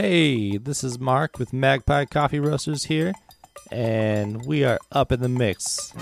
Hey, this is Mark with Magpie Coffee Roasters here, and we are up in the mix.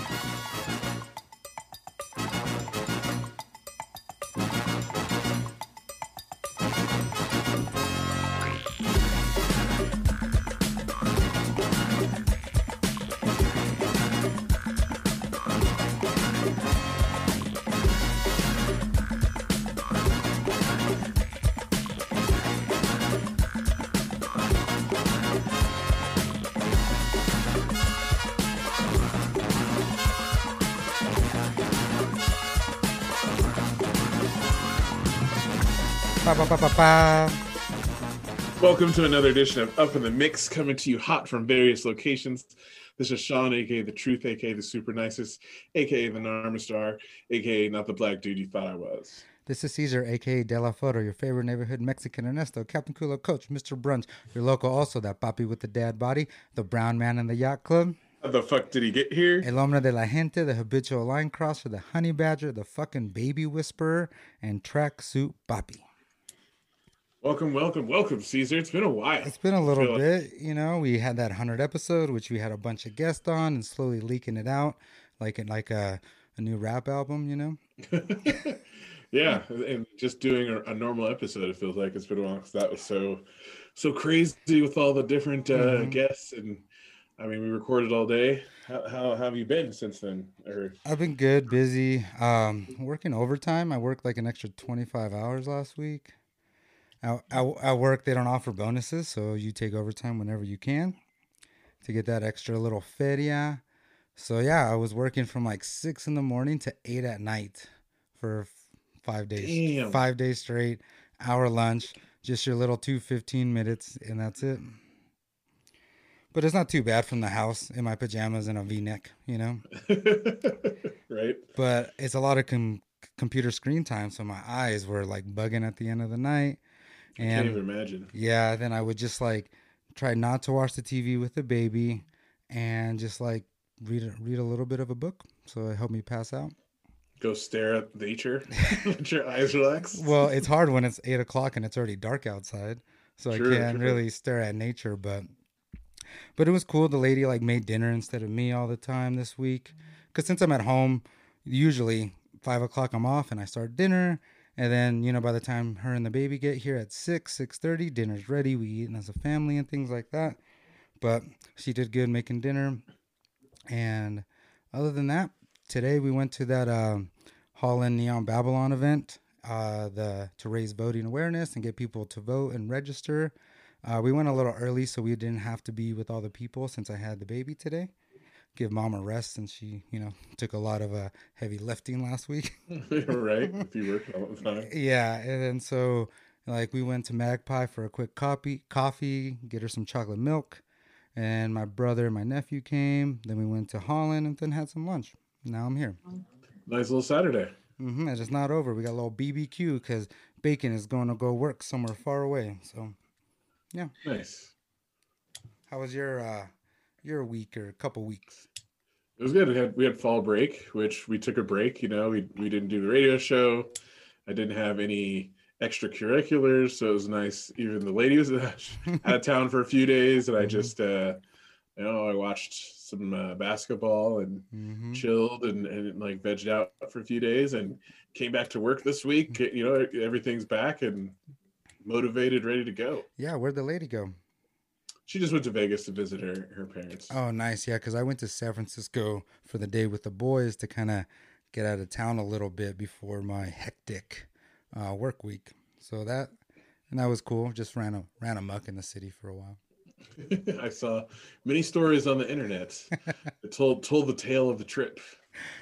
Welcome to another edition of Up in the Mix, coming to you hot from various locations. This is Sean, aka the Truth, aka the Super Nicest, aka the Narma Star, aka not the black dude you thought I was. This is Caesar, aka De La Foto, your favorite neighborhood Mexican Ernesto, Captain Culo Coach, Mr. Brunch, your local also, that papi with the dad body, the brown man in the yacht club, How the fuck did he get here? El Hombre de la Gente, the habitual line crosser, the honey badger, the fucking baby whisperer, and tracksuit papi. Welcome, welcome, welcome, Caesar. It's been a while. It's been a little Feel like- bit, you know. We had that hundred episode, which we had a bunch of guests on, and slowly leaking it out, like it like a a new rap album, you know. yeah, and just doing a, a normal episode, it feels like it's been a while because that was so, so crazy with all the different uh, Mhm. guests, and I mean, we recorded all day. How, how, how have you been since then? Or I've been good, busy, um, working overtime. I worked like an extra 25 hours last week. At, at, at work, they don't offer bonuses, so you take overtime whenever you can to get that extra little feria. So yeah, I was working from like six in the morning to eight at night for five days, Damn. five days straight. Hour lunch, just your little two 15 minutes, and that's it. But it's not too bad from the house in my pajamas and a V-neck, you know right? but it's a lot of com- computer screen time so my eyes were like bugging at the end of the night Can't even imagine. yeah then i would just like try not to watch the tv with the baby and just like read a, read a little bit of a book so it helped me pass out Go stare at nature. Let your eyes relax. well it's hard when it's eight o'clock and it's already dark outside so True, i can't true. really stare at nature but but it was cool the lady like made dinner instead of me all the time this week because since i'm at home usually five o'clock i'm off and i start dinner and then you know by the time her and the baby get here at six six thirty dinner's ready we eating as a family and things like that. But she did good making dinner. And other than that today we went to that um, holland neon babylon event uh, the to raise voting awareness and get people to vote and register. Uh, we went a little early so we didn't have to be with all the people since i had the baby today give mom a rest since she you know took a lot of uh, heavy lifting last week right? If you work all the time. yeah and then so like we went to magpie for a quick coffee coffee get her some chocolate milk and my brother and my nephew came then we went to holland and then had some lunch now i'm here Nice little Saturday. Mm-hmm, and it's not over we got a little bbq because bacon is going to go work somewhere far away so yeah. Nice. how was your uh your week or a couple weeks It was good. We had we had fall break, which we took a break. You know, we we didn't do the radio show. I didn't have any extracurriculars, so it was nice. Even the lady was out of town for a few days, and I Mhm. just uh, you know I watched some uh, basketball and hmm chilled and, and like vegged out for a few days and came back to work this week. You know, everything's back and motivated, ready to go. yeah where'd the lady go She just went to Vegas to visit her her parents. Oh, nice. Yeah, because I went to San Francisco for the day with the boys to kind of get out of town a little bit before my hectic uh, work week. So that and that was cool. Just ran a ran amok in the city for a while. I saw many stories on the internet that told told the tale of the trip.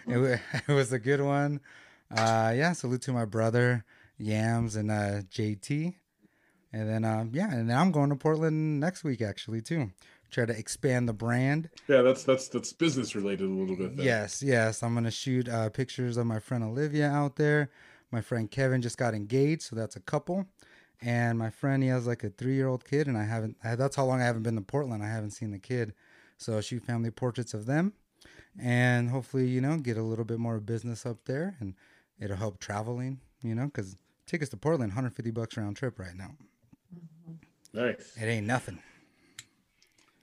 It, it was a good one. Uh, yeah, salute to my brother Yams and uh, JT. And then um, yeah, and then I'm going to Portland next week actually too. Try to expand the brand. Yeah, that's that's that's business related a little bit. Then. Yes, yes. I'm gonna shoot uh, pictures of my friend Olivia out there. My friend Kevin just got engaged, so that's a couple. And my friend, he has like a three year old kid, and I haven't. I, that's how long I haven't been to Portland. I haven't seen the kid, so I shoot family portraits of them, and hopefully, you know, get a little bit more business up there, and it'll help traveling. You know, because tickets to Portland, 150 bucks round trip right now. Nice. It ain't nothing.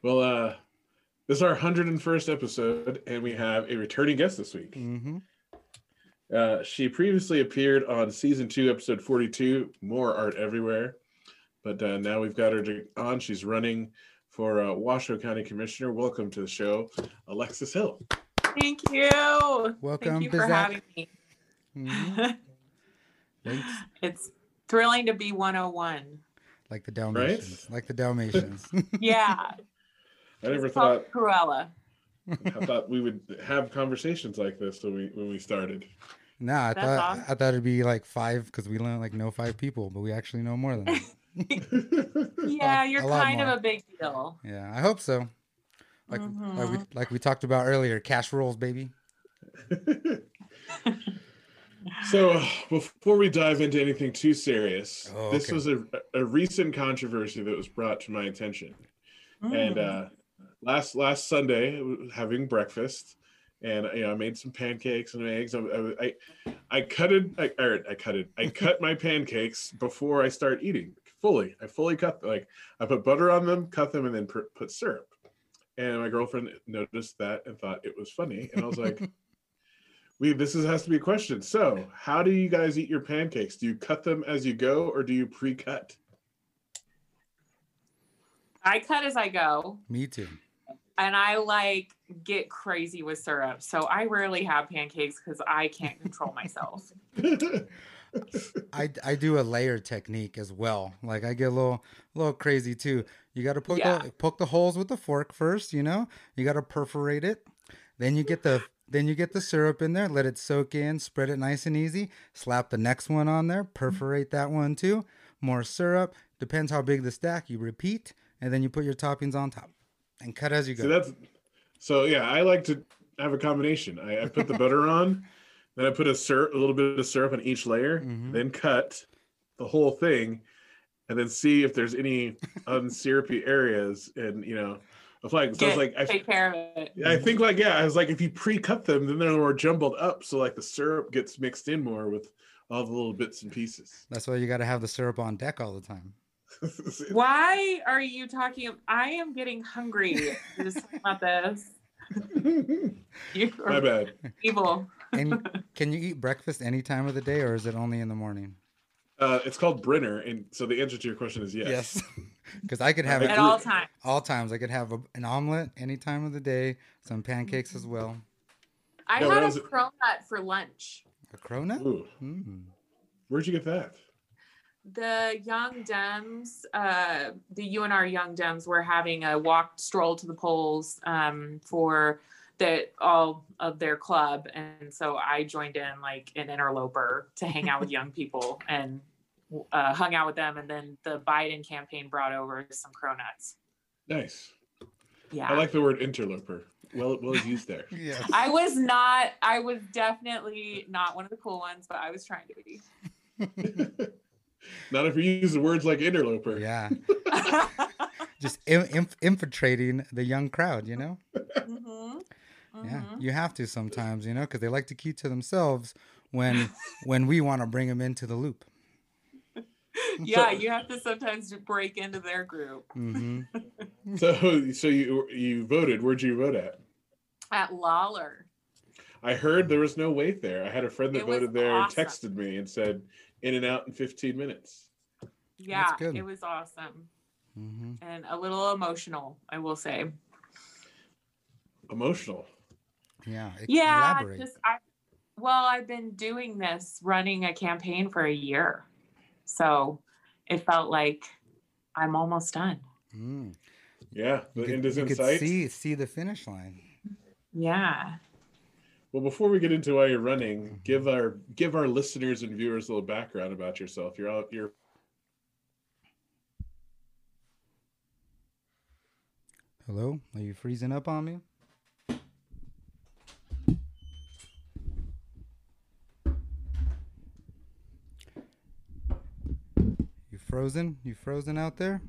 Well, uh, this is our 101st episode, and we have a returning guest this week. Mm-hmm. Uh, she previously appeared on season two, episode 42, More Art Everywhere. But uh, now we've got her on. She's running for uh, Washoe County Commissioner. Welcome to the show, Alexis Hill. Thank you. Welcome, Thank you for Bizak. having me. hmm Thanks. it's thrilling to be 101. Like the Dalmatians. right? Like the Dalmatians. Yeah. I never it's thought Cruella. I thought we would have conversations like this when we when we started. nah, I That's thought awesome. I thought it'd be like five because we learn like know five people, but we actually know more than that. Yeah, a you're lot kind more. of a big deal. yeah, I hope so. Like like we Mhm. like we talked about earlier, cash rolls, baby. So, before we dive into anything too serious, Oh, this was a, a recent controversy that was brought to my attention. And Mm. uh, last last Sunday, having breakfast, and you know, I made some pancakes and eggs. I I I, I cutted, I, or I cutted, I cut my pancakes before I start eating fully. I fully cut, like I put butter on them, cut them, and then put put syrup. And my girlfriend noticed that and thought it was funny, and I was like. We this is, has to be a question. So, how do you guys eat your pancakes? Do you cut them as you go, or do you pre-cut? I cut as I go, Me too. and I like get crazy with syrup. So I rarely have pancakes because I can't control myself. I, I do a layer technique as well. Like I get a little a little crazy too. You got to poke Yeah. the poke the holes with the fork first. You know, you got to perforate it. Then you get the then you get the syrup in there. Let it soak in. Spread it nice and easy. Slap the next one on there. Perforate that one too. More syrup. Depends how big the stack. You repeat, and then you put your toppings on top, and cut as you So go. that's so yeah. I like to have a combination. I, I put the butter on, then I put a syrup, a little bit of syrup on each layer, Mhm. then cut the whole thing, and then see if there's any unsyrupy areas. And you know, of like so I was Get- like I, care of it. I think like yeah, I was like if you pre-cut them, then they're more jumbled up, so like the syrup gets mixed in more with all the little bits and pieces. That's why you got to have the syrup on deck all the time. Why are you talking? I am getting hungry just talking about this. You My bad. evil. And can you eat breakfast any time of the day, or is it only in the morning? Uh, it's called Brinner, and so the answer to your question is yes. Yes, because I could have I it At all times. all times. I could have a, an omelet any time of the day, some pancakes as well. I Yeah, had a was cronut for lunch. A cronut? Ooh, Mm. where'd you get that? The Young Dems, uh, the UNR Young Dems were having a walk stroll to the polls um, for the all of their club, and so I joined in like an interloper to hang out with young people and uh, hung out with them. And then the Biden campaign brought over some cronuts. Nice. Yeah. I like the word interloper. Well, well used there. Yes. I was not. I was definitely not one of the cool ones, but I was trying to be. Not if you use words like interloper. yeah. Just inf- infiltrating the young crowd, you know? Mhm. Yeah. Mhm. You have to sometimes, you know, because they like to keep to themselves when when we want to bring them into the loop. Yeah, you have to sometimes break into their group. hmm So, so you you voted. Where'd you vote at? At Lawlor. I heard there was no wait there. I had a friend that It voted there awesome. and texted me and said in and out in 15 minutes. Yeah, good. it was awesome hmm and a little emotional, I will say. Emotional. Yeah. Yeah, Elaborate. just I well, I've been doing this running a campaign for a year. So it felt like I'm almost done. Mm. Yeah, the You could, end is you in could sight. see see the finish line. Yeah. Well, before we get into why you're running, give our give our listeners and viewers a little background about yourself. You're out. You're Hello? Are you freezing up on me? Frozen? You frozen out there?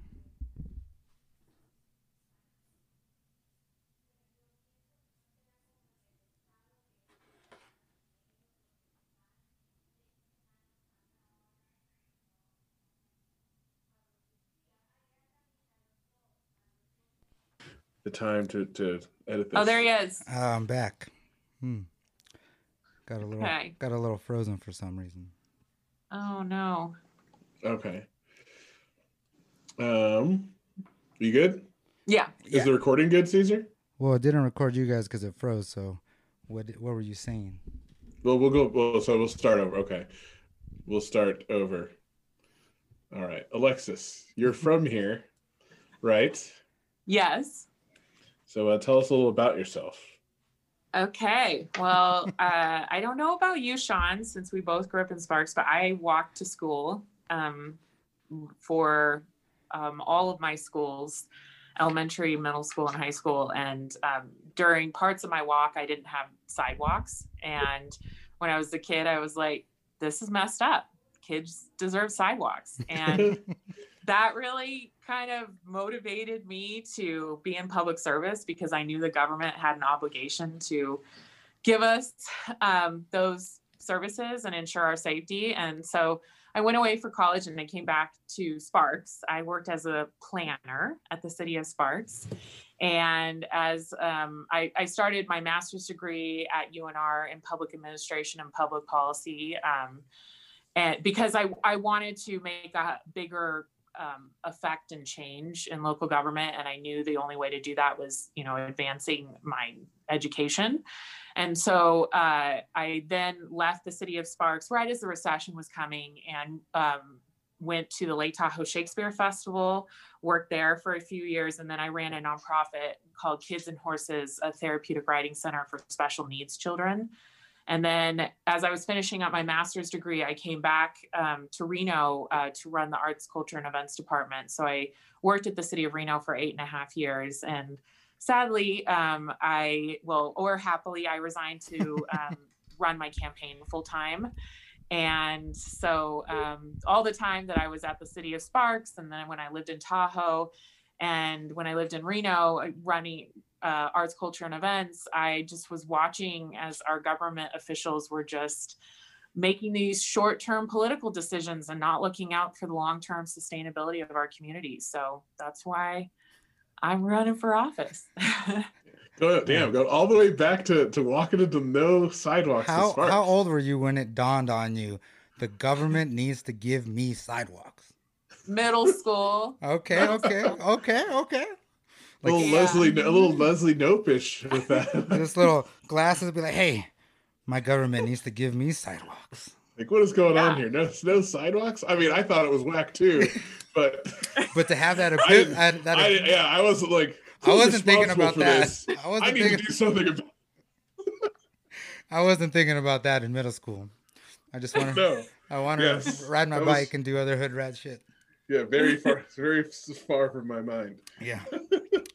the time to to edit this. Oh, there he is. Uh, I'm back. Hmm. Got a little Okay. got a little frozen for some reason. Oh no. Okay. Um, you good? Yeah. Is Yeah. the recording good, Caesar? Well, it didn't record you guys because it froze. So, what what were you saying? Well, we'll go. Well, so we'll start over. Okay, we'll start over. All right, Alexis, you're from here, right? Yes. So uh, tell us a little about yourself. Okay. Well, uh, I don't know about you, Sean, since we both grew up in Sparks, but I walked to school um, for um, all of my schools elementary, middle school, and high school. And um, during parts of my walk, I didn't have sidewalks. And when I was a kid, I was like, this is messed up. Kids deserve sidewalks. And that really kind of motivated me to be in public service because I knew the government had an obligation to give us um, those services and ensure our safety. And so I went away for college and I came back to Sparks. I worked as a planner at the city of Sparks. And as um, I, I started my master's degree at UNR in public administration and public policy. Um, and because I, I wanted to make a bigger um, effect and change in local government and i knew the only way to do that was you know advancing my education. And so uh, i then left the city of sparks right as the recession was coming and um, went to the lake tahoe shakespeare festival worked there for a few years and then i ran a nonprofit called kids and horses a therapeutic riding center for special needs children and then as I was finishing up my master's degree, I came back um, to Reno uh, to run the arts, culture, and events department. So I worked at the city of Reno for eight and a half years. And sadly, um, I, well, or happily, I resigned to um, run my campaign full time. And so um, all the time that I was at the city of Sparks, and then when I lived in Tahoe, and when I lived in Reno, uh, running uh, arts, culture, and events, I just was watching as our government officials were just making these short term political decisions and not looking out for the long term sustainability of our communities. So that's why I'm running for office. Go damn, go all the way back to to walking into no sidewalks. How Sparks. how old were you when it dawned on you the government needs to give me sidewalks? Middle school. Okay, okay, okay, okay. A little Yeah. Leslie, a little Leslie Knope-ish with that. This little glasses be like, hey, my government needs to give me sidewalks. like, what is going on here? No, no sidewalks. I mean, I thought it was whack too, but But to have that, I didn't- uh, that I, yeah, I wasn't like. I wasn't thinking about that. this? I I wasn't need thinking. to do something about. I wasn't thinking about that in middle school. I just want to. No, I want to Yes, ride my was- bike and do other hood rat shit. yeah, very far, very far from my mind. Yeah,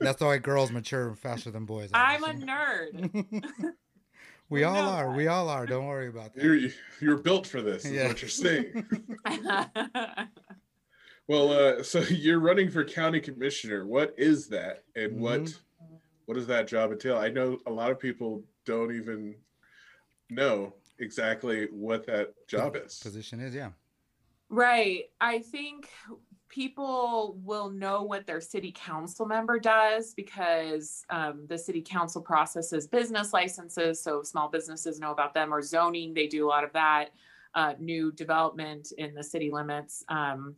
that's why girls mature faster than boys. I'm a nerd. we all No. are. We all are. Don't worry about that. You're you're built for this. Is Yeah. what you're saying. Well, uh, so you're running for county commissioner. What is that, and what Mhm. what does that job entail? I know a lot of people don't even know exactly what that job is. Position is yeah. Right. I think people will know what their city council member does because um, the city council processes business licenses. So small businesses know about them or zoning. They do a lot of that. Uh, new development in the city limits. Um,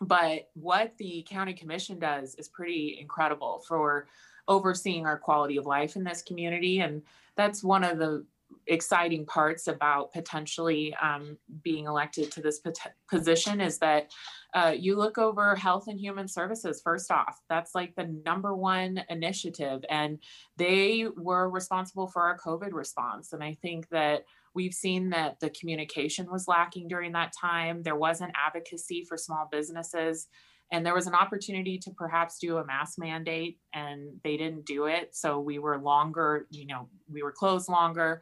but what the county commission does is pretty incredible for overseeing our quality of life in this community. And that's one of the exciting parts about potentially um, being elected to this position is that uh, you look over health and human services first off. That's like the number one initiative. And they were responsible for our COVID response. And I think that we've seen that the communication was lacking during that time. There wasn't advocacy for small businesses. And there was an opportunity to perhaps do a mask mandate, and they didn't do it. So we were longer, you know, we were closed longer.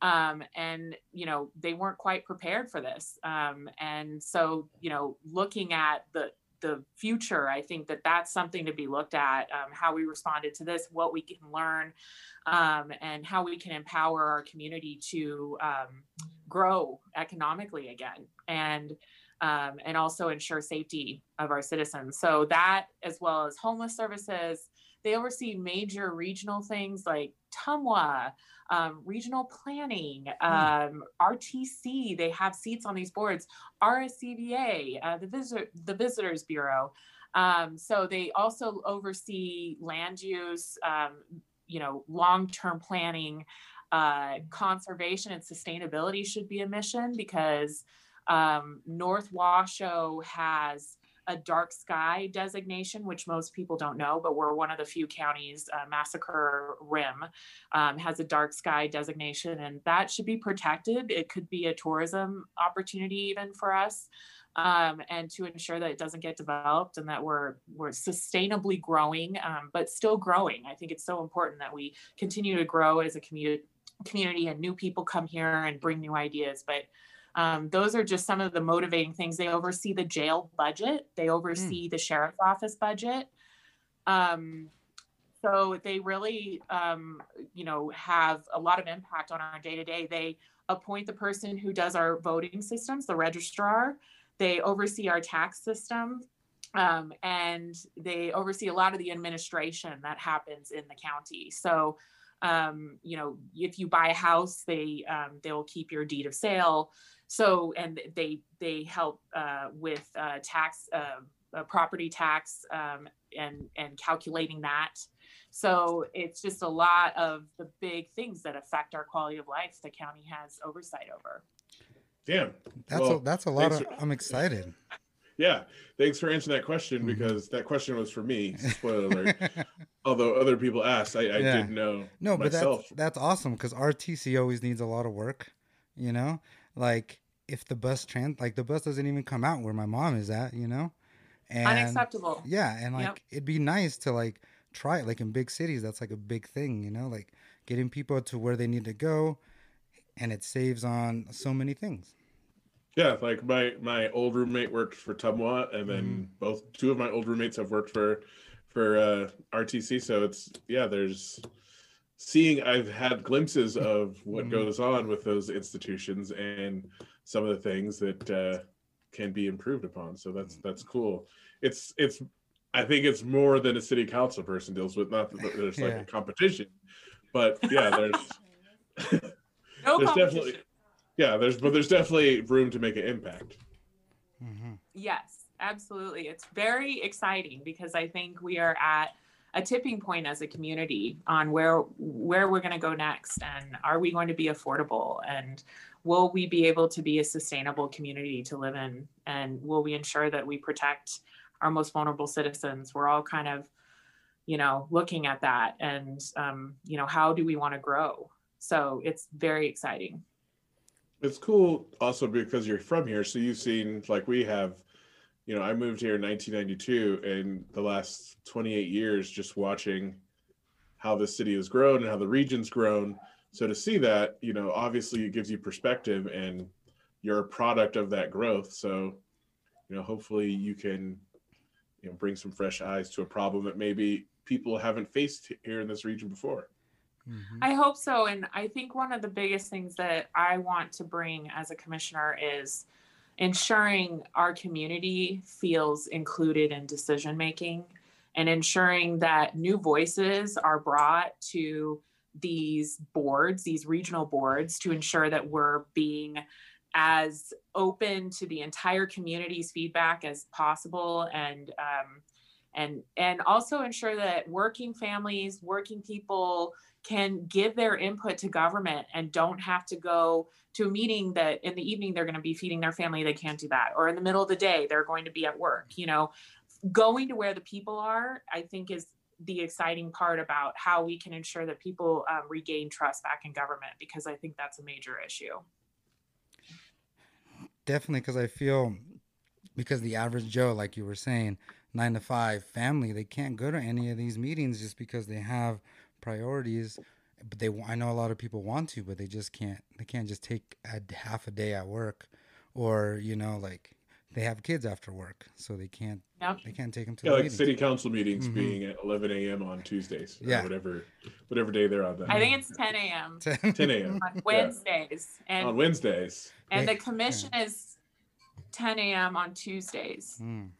Um, and you know they weren't quite prepared for this. Um, and so you know looking at the the future i think that that's something to be looked at um, how we responded to this what we can learn um, and how we can empower our community to um, grow economically again. And um, and also ensure safety of our citizens. So that, as well as homeless services, they oversee major regional things like TMWA, um, regional planning, um, RTC. They have seats on these boards. RSCVA, uh, the visitor, the Visitors Bureau. Um, so they also oversee land use, um, you know, long-term planning, uh, conservation and sustainability should be a mission because um, North Washoe has a dark sky designation, which most people don't know, but we're one of the few counties, uh, Massacre Rim um, has a dark sky designation, and that should be protected. It could be a tourism opportunity even for us. Um, and to ensure that it doesn't get developed and that we're we're sustainably growing, um, but still growing. I think it's so important that we continue to grow as a community community and new people come here and bring new ideas. But um, those are just some of the motivating things. They oversee the jail budget, they oversee mm. the sheriff's office budget. Um, so they really, um, you know, have a lot of impact on our day to day. They appoint the person who does our voting systems, the registrar. They oversee our tax system. Um, and they oversee a lot of the administration that happens in the county. So, um, you know, if you buy a house, they um, they will keep your deed of sale. So, and they they help uh, with uh, tax, uh, property tax, um, and and calculating that. So it's just a lot of the big things that affect our quality of life. The county has oversight over. Damn, that's well, a, that's a lot of. For, I'm excited. Yeah, thanks for answering that question mm-hmm. because that question was for me. Spoiler alert. Although other people asked, I, I yeah. didn't know. No, myself. but that's that's awesome because RTC always needs a lot of work. You know, like if the bus trans like the bus doesn't even come out where my mom is at, you know? And unacceptable. Yeah, and like yep. it'd be nice to like try it like in big cities that's like a big thing, you know, like getting people to where they need to go and it saves on so many things. Yeah, like my my old roommate worked for TMWA and then mm-hmm. both two of my old roommates have worked for for uh RTC so it's yeah, there's seeing I've had glimpses of what mm-hmm. goes on with those institutions and some of the things that uh, can be improved upon. So that's mm-hmm. that's cool. It's it's I think it's more than a city council person deals with. Not that there's like yeah. a competition, but yeah, there's no there's definitely yeah there's but there's definitely room to make an impact. Mm-hmm. Yes, absolutely. It's very exciting because I think we are at a tipping point as a community on where where we're going to go next and are we going to be affordable and will we be able to be a sustainable community to live in? And will we ensure that we protect our most vulnerable citizens? We're all kind of you know looking at that and um, you know how do we want to grow? So it's very exciting. It's cool also because you're from here so you've seen like we have you know, I moved here in 1992, and the last 28 years, just watching how the city has grown and how the region's grown. So to see that, you know, obviously it gives you perspective, and you're a product of that growth. So, you know, hopefully you can, you know, bring some fresh eyes to a problem that maybe people haven't faced here in this region before. Mm-hmm. I hope so. And I think one of the biggest things that I want to bring as a commissioner is ensuring our community feels included in decision making and ensuring that new voices are brought to these boards, these regional boards, to ensure that we're being as open to the entire community's feedback as possible and um, and and also ensure that working families working people can give their input to government and don't have to go to a meeting that in the evening they're going to be feeding their family they can't do that or in the middle of the day they're going to be at work you know? Going to where the people are i think is the exciting part about how we can ensure that people um, regain trust back in government because i think that's a major issue. Definitely because i feel because the average joe like you were saying nine to five family they can't go to any of these meetings just because they have priorities but they i know a lot of people want to but they just can't they can't just take a half a day at work or you know like they have kids after work so they can't yep. they can't take them to yeah, the like meetings. city council meetings mm-hmm. being at 11 a.m on tuesdays yeah whatever whatever day they're on that i think it's 10 a.m 10 a.m on wednesdays yeah. and on wednesdays and the commission yeah. is 10 a.m. on Tuesdays. Mm.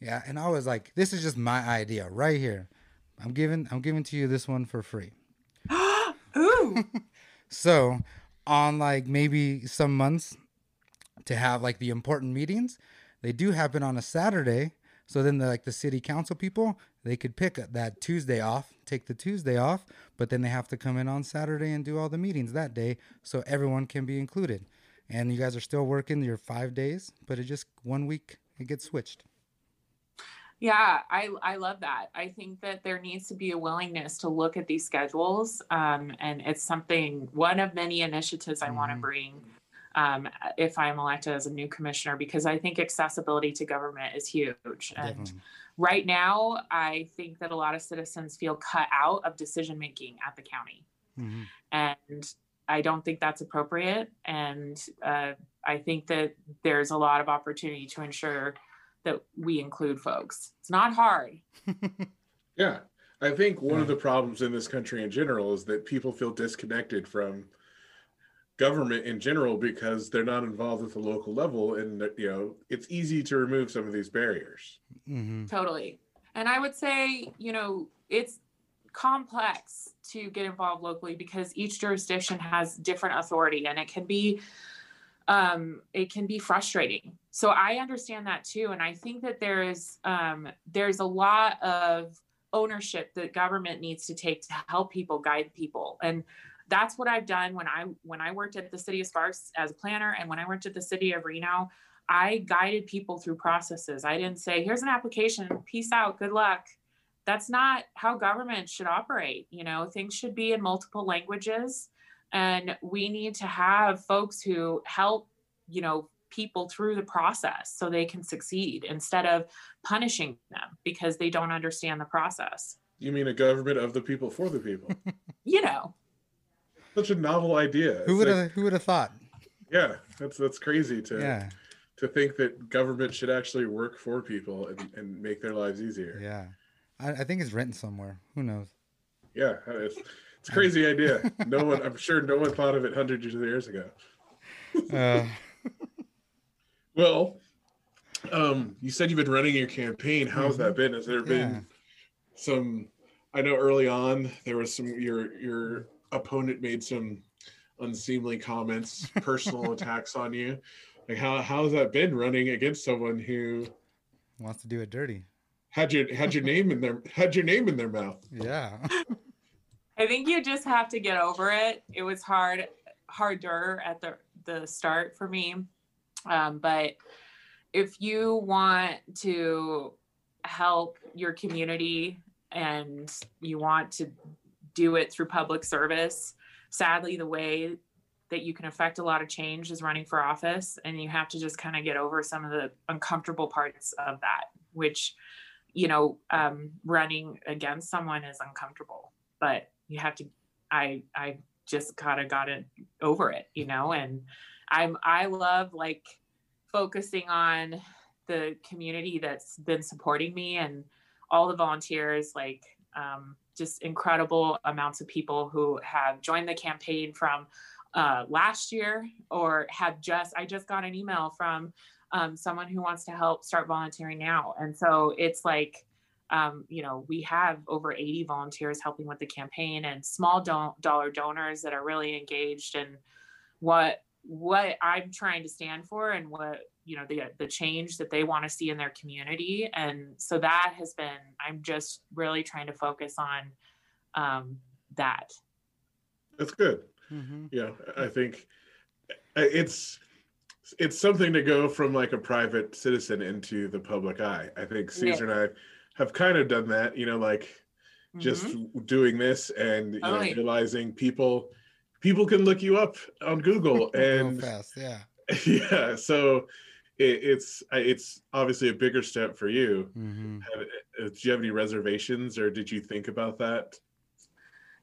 Yeah, and I was like, this is just my idea right here. I'm giving I'm giving to you this one for free. Ooh. So, on like maybe some months to have like the important meetings, they do happen on a Saturday. So then the like the city council people, they could pick that Tuesday off, take the Tuesday off, but then they have to come in on Saturday and do all the meetings that day so everyone can be included. And you guys are still working your 5 days, but it just one week it gets switched. Yeah, I, I love that. I think that there needs to be a willingness to look at these schedules. Um, and it's something, one of many initiatives I want to bring um, if I'm elected as a new commissioner, because I think accessibility to government is huge. And right now, I think that a lot of citizens feel cut out of decision making at the county. Mhm. And I don't think that's appropriate. And uh, I think that there's a lot of opportunity to ensure that we include folks. It's not hard. Yeah. I think one of the problems in this country in general is that people feel disconnected from government in general because they're not involved at the local level and you know it's easy to remove some of these barriers Mhm. Totally. And I would say, you know, it's complex to get involved locally because each jurisdiction has different authority and it can be um it can be frustrating. So I understand that too and I think that there is um there's a lot of ownership that government needs to take to help people guide people and that's what I've done when I when I worked at the city of Sparks as a planner and when I worked at the city of Reno I guided people through processes. I didn't say, here's an application, peace out, good luck. That's not how government should operate. You know, things should be in multiple languages. And we need to have folks who help, you know, people through the process so they can succeed instead of punishing them because they don't understand the process. you mean a government of the people for the people You know, such a novel idea Who It's would like- have who would have thought? yeah that's that's crazy to Yeah. to think that government should actually work for people and, and make their lives easier Yeah. I, I think it's written somewhere. Who knows? yeah it's, a crazy idea no one i'm sure no one thought of it hundreds of years ago Uh, Well, um, you said you've been running your campaign. How's that been? Has there Mm-hmm. Yeah. been some? I know early on there was some. Your your opponent made some unseemly comments, personal attacks on you. Like how how's that been running against someone who wants to do it dirty. had your had your name in their had your name in their mouth? Yeah. I think you just have to get over it. It was hard, harder at the the start for me, um, but if you want to help your community and you want to do it through public service, sadly, the way that you can affect a lot of change is running for office, and you have to just kind of get over some of the uncomfortable parts of that, which you know, um, running against someone is uncomfortable, but you have to. I I just kind of got it over it, you know, and I'm I love like focusing on the community that's been supporting me and all the volunteers, like um, just incredible amounts of people who have joined the campaign from uh, last year or have just. I just got an email from um, someone who wants to help start volunteering now. And so it's like, um, you know, we have over 80 volunteers helping with the campaign and small do- dollar donors that are really engaged in what what I'm trying to stand for and what you know the the change that they want to see in their community. And so that has been I'm just really trying to focus on um, that. That's good. hmm Yeah, I think it's it's something to go from like a private citizen into the public eye. I think Caesar and I have kind of done that. You know, like just Mhm. doing this and you know, Totally. realizing people people can look you up on Google and fast. Yeah. yeah, so it, it's it's obviously a bigger step for you. hmm Have, uh, do you have any reservations, or did you think about that?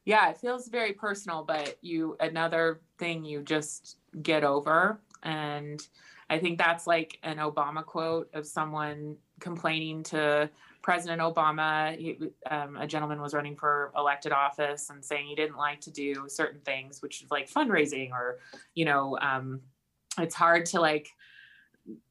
yeah it feels very personal but you another thing you just get over and i think that's like an obama quote of someone complaining to president obama he, um, a gentleman was running for elected office and saying he didn't like to do certain things which is like fundraising or you know um, it's hard to like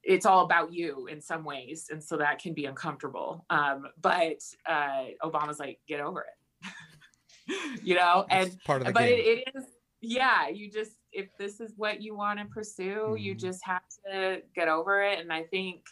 it's all about you in some ways and so that can be uncomfortable um, but uh, obama's like get over it you know and part of the but game. it, it is yeah you just if this is what you want to pursue you Mhm. just have to get over it and i think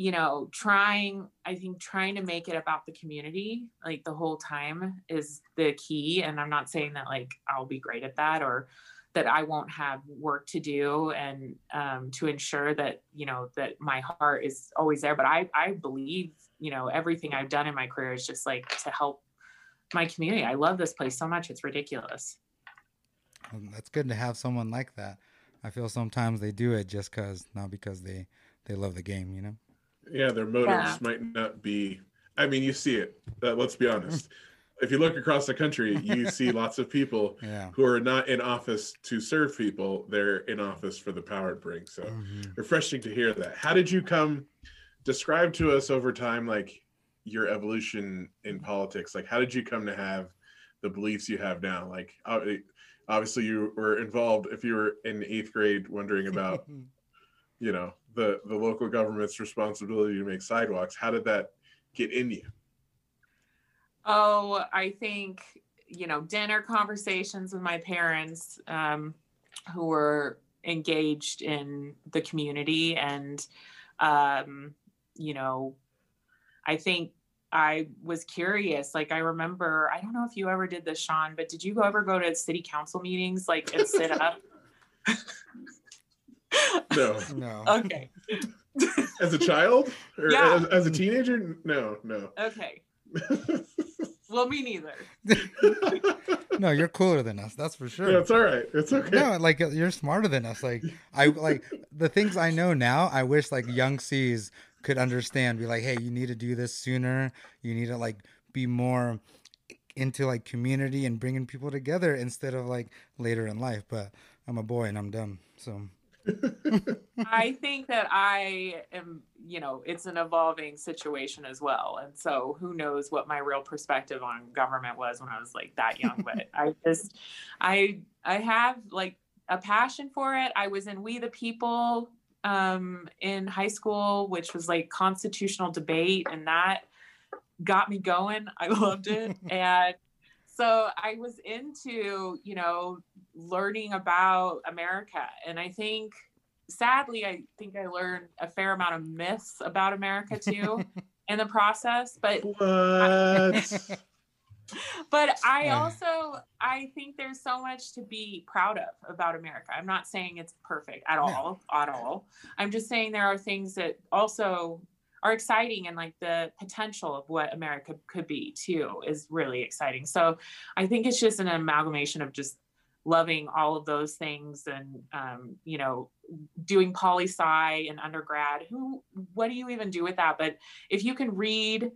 you know trying i think trying to make it about the community like the whole time is the key and i'm not saying that like i'll be great at that or that i won't have work to do and um, to ensure that you know that my heart is always there but i i believe you know everything i've done in my career is just like to help my community i love this place so much it's ridiculous Um, That's good to have someone like that. I feel sometimes they do it just because, not because they they love the game, you know. Yeah, their motives Yeah. might not be. I mean, you see it. Uh, let's be honest. if you look across the country, you see lots of people Yeah. who are not in office to serve people; they're in office for the power it brings. So Mhm. refreshing to hear that. How did you come? Describe to us over time, like your evolution in politics. Like, how did you come to have the beliefs you have now? Like, obviously, you were involved. If you were in eighth grade, wondering about you know the the local government's responsibility to make sidewalks how did that get in you Oh, I think, you know, dinner conversations with my parents um, who were engaged in the community. And, um, you know, I think I was curious. Like, I remember, I don't know if you ever did this, Sean, but did you ever go to city council meetings, like, and sit up? no no. okay. as a child or Yeah. as, as a teenager no no Okay. Well, me neither. no, you're cooler than us. That's for sure. yeah, it's all right it's okay No, like uh, you're smarter than us. Like I like the things I know now. I wish like young C's could understand. Be like, hey, you need to do this sooner. You need to like be more into like community and bringing people together instead of like later in life. But I'm a boy and I'm dumb. So I think that I am, you know, it's an evolving situation as well. And so who knows what my real perspective on government was when I was like that young, but I just I I have like a passion for it. I was in We the People um in high school, which was like constitutional debate and that got me going. I loved it. and so I was into, you know, learning about America. And I think, sadly, I think I learned a fair amount of myths about America too in the process. But what but I also I think there's so much to be proud of about America. I'm not saying it's perfect at all, at all. I'm just saying there are things that also are exciting and like the potential of what America could be too is really exciting. So I think it's just an amalgamation of just loving all of those things and um, you know doing poli sci in undergrad who what do you even do with that? But if you can read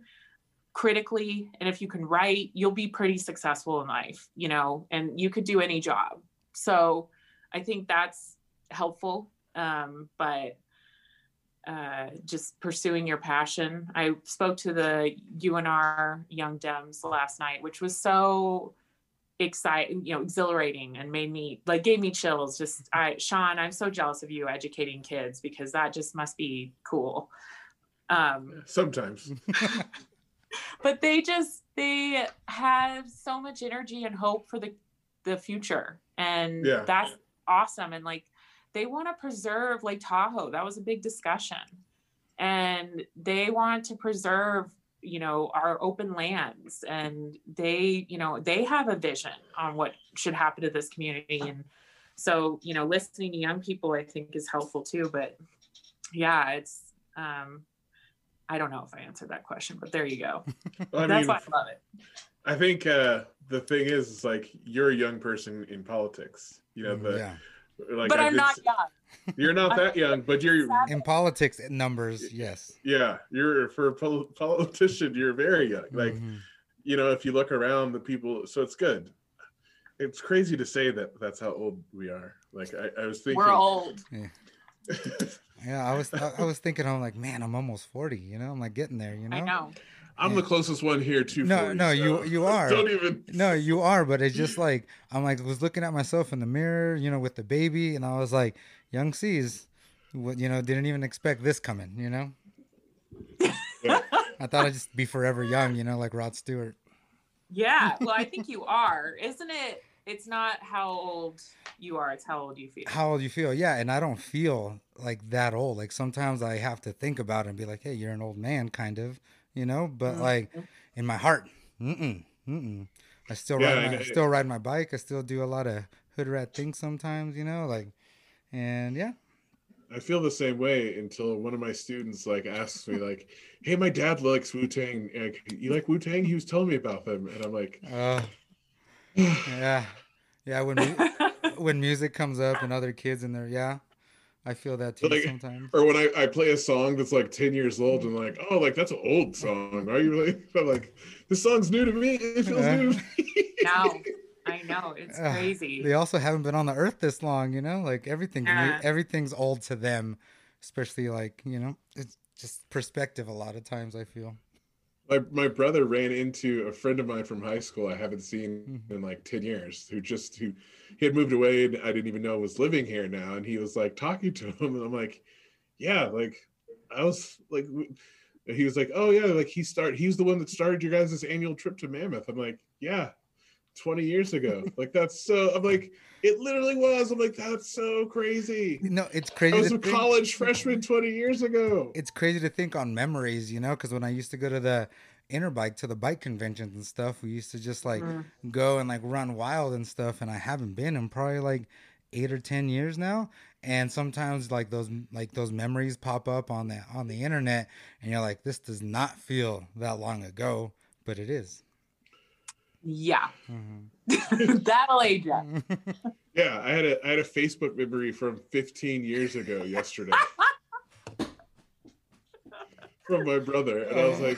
critically and if you can write you'll be pretty successful in life you know and you could do any job. So i think that's helpful um, but uh, just pursuing your passion. I spoke to the unr young dems last night which was so exciting you know exhilarating and made me like gave me chills. Just i sean i'm so jealous of you educating kids because that just must be cool. Um sometimes. but they just they have so much energy and hope for the the future. And Yeah. that's awesome. And like they want to preserve lake tahoe. That was a big discussion. And they want to preserve you know our open lands and they you know they have a vision on what should happen to this community. And so you know listening to young people i think is helpful too but yeah it's um i don't know if i answered that question but there you go. I that's mean why i love it. I think uh the thing is it's like you're a young person in politics you know the yeah. like but I i'm did not young you're not that young but you're In politics numbers, yes. yeah you're for a pol- politician you're very young like Mhm. you know if you look around the people so it's good it's crazy to say that that's how old we are like i, I was thinking we're old yeah, I was I, I was thinking I'm like, man, I'm almost 40, you know? I'm like getting there, you know? i know i'm the closest one here to No, 40, no, you you are. don't even No, you are, but it's just like I'm like was looking at myself in the mirror, you know, with the baby, and I was like, "Young C's, you know, didn't even expect this coming. You know, Yeah. I thought I'd just be forever young. You know, like Rod Stewart. Yeah. Well, I think you are, isn't it? It's not how old you are; it's how old you feel. How old you feel? Yeah, and I don't feel like that old. Like sometimes I have to think about it and be like, "Hey, you're an old man," kind of. You know, but Mhm. like in my heart, mm-mm, mm-mm. I still Yeah, ride. My, I still ride my bike. I still do a lot of hood rat things sometimes. You know, like, and yeah, I feel the same way until one of my students like asks me like, "Hey, my dad likes Wu Tang. You like Wu Tang? He was telling me about them." And I'm like, uh, yeah, yeah. When mu- when music comes up and other kids in there, yeah, I feel that too Like- sometimes. or when I, I play a song that's like 10 years old and like, oh, like that's an old song. Are you really? I'm like, this song's new to me. It feels Uh, new to me. no, I know it's Ugh, crazy. They also haven't been on the earth this long, you know. Like everything, Yeah. everything's old to them, especially like you know, it's just perspective. A lot of times, I feel. my my brother ran into a friend of mine from high school I haven't seen Mhm. in like 10 years who just who he had moved away and I didn't even know was living here now and he was like talking to him and I'm like yeah like I was like he was like oh yeah like he started he's the one that started your guys' annual trip to Mammoth I'm like yeah 20 years ago like that's so I'm like it literally was I'm like that's so crazy No, it's crazy. I was a think- college freshman 20 years ago It's crazy to think on memories, you know, because when I used to go to the interbike to the bike conventions and stuff, we used to just like Mm. go and like run wild and stuff. And I haven't been in probably like eight or ten years now. And sometimes like those like those memories pop up on the on the internet, and you're like, this does not feel that long ago, but it is. Yeah, Mhm. that'll age you. Yeah, I had a I had a Facebook memory from 15 years ago yesterday from my brother, and I was like,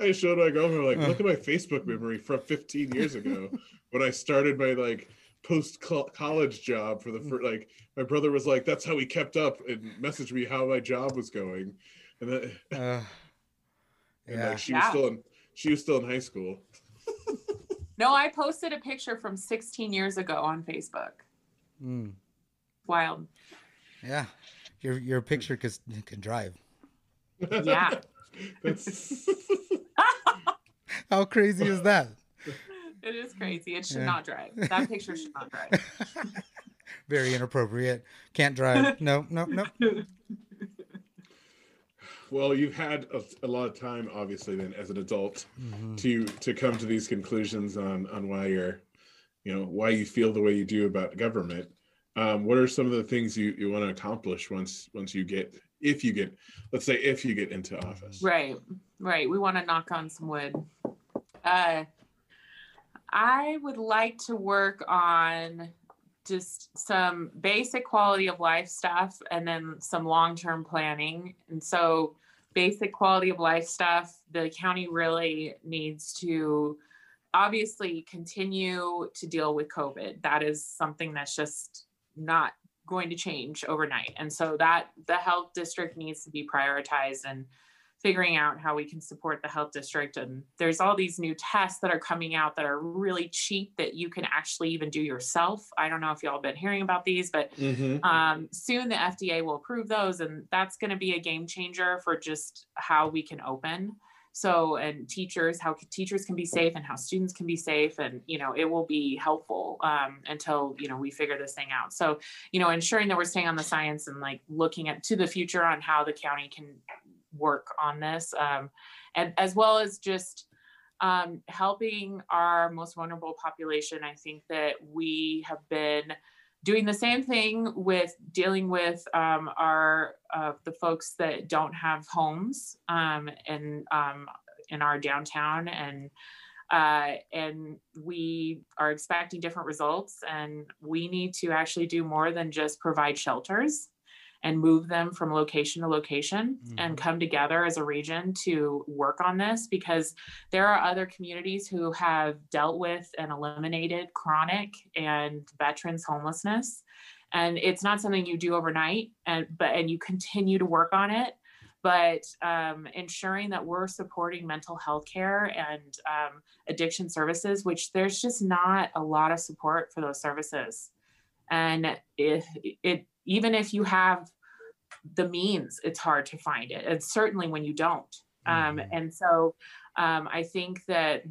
I showed my girlfriend like, look at my Facebook memory from 15 years ago when I started my like post college job for the first like my brother was like, that's how he kept up and messaged me how my job was going, and then Uh, and yeah. like she was Yeah. still in she was still in high school. No, I posted a picture from 16 years ago on Facebook. Mm. Wild. Yeah. Your your picture can can drive. Yeah. That's How crazy is that? It is crazy. It should Yeah. not drive. That picture should not drive. Very inappropriate. Can't drive. No, no, no. Well, you've had a, a lot of time, obviously, then as an adult, Mhm. to to come to these conclusions on on why you're, you know, why you feel the way you do about government. Um, what are some of the things you you want to accomplish once once you get if you get let's say if you get into office? Right, right. We want to knock on some wood. Uh, I would like to work on just some basic quality of life stuff and then some long term planning. And so, basic quality of life stuff, the county really needs to obviously continue to deal with COVID. That is something that's just not going to change overnight. And so that the health district needs to be prioritized and figuring out how we can support the health district. And there's all these new tests that are coming out that are really cheap that you can actually even do yourself. I don't know if y'all have been hearing about these, but Mhm. um, soon the FDA will approve those, and that's going to be a game changer for just how we can open. So, and teachers, how teachers can be safe and how students can be safe, and you know, it will be helpful um, until you know we figure this thing out. So, you know, ensuring that we're staying on the science and like looking at to the future on how the county can work on this, um, and as well as just um, helping our most vulnerable population. I think that we have been doing the same thing with dealing with um, our uh, the folks that don't have homes um, in um, in our downtown and uh, and we are expecting different results and we need to actually do more than just provide shelters and move them from location to location and Mhm. come together as a region to work on this because there are other communities who have dealt with and eliminated chronic and veterans homelessness. And it's not something you do overnight and but and you continue to work on it. But um, ensuring that we're supporting mental health care and um, addiction services which there's just not a lot of support for those services. And it, it even if you have the means, it's hard to find it. And certainly when you don't. Um, Mhm. and so um, I think that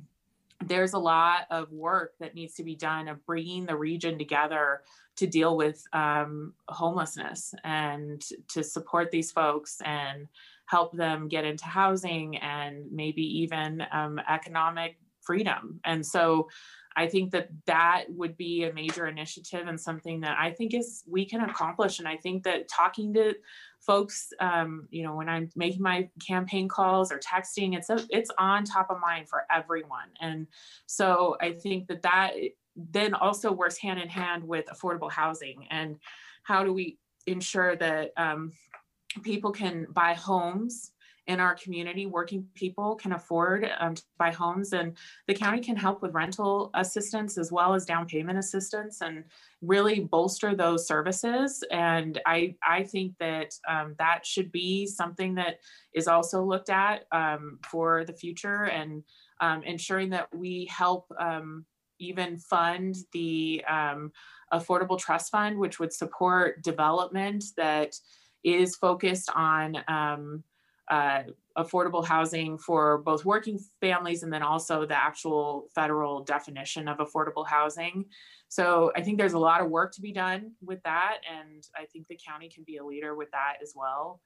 there's a lot of work that needs to be done of bringing the region together to deal with um, homelessness and to support these folks and help them get into housing and maybe even um, economic freedom. And so I think that that would be a major initiative and something that I think is we can accomplish. And I think that talking to folks, um, you know, when I'm making my campaign calls or texting, it's a, it's on top of mind for everyone. And so I think that that then also works hand in hand with affordable housing and how do we ensure that um, people can buy homes in our community working people can afford um, to buy homes and the county can help with rental assistance as well as down payment assistance and really bolster those services. And i i think that um, that should be something that is also looked at um, for the future and um, ensuring that we help um, even fund the um, affordable trust fund which would support development that is focused on um, uh, affordable housing for both working families and then also the actual federal definition of affordable housing. So I think there's a lot of work to be done with that. And I think the county can be a leader with that as well.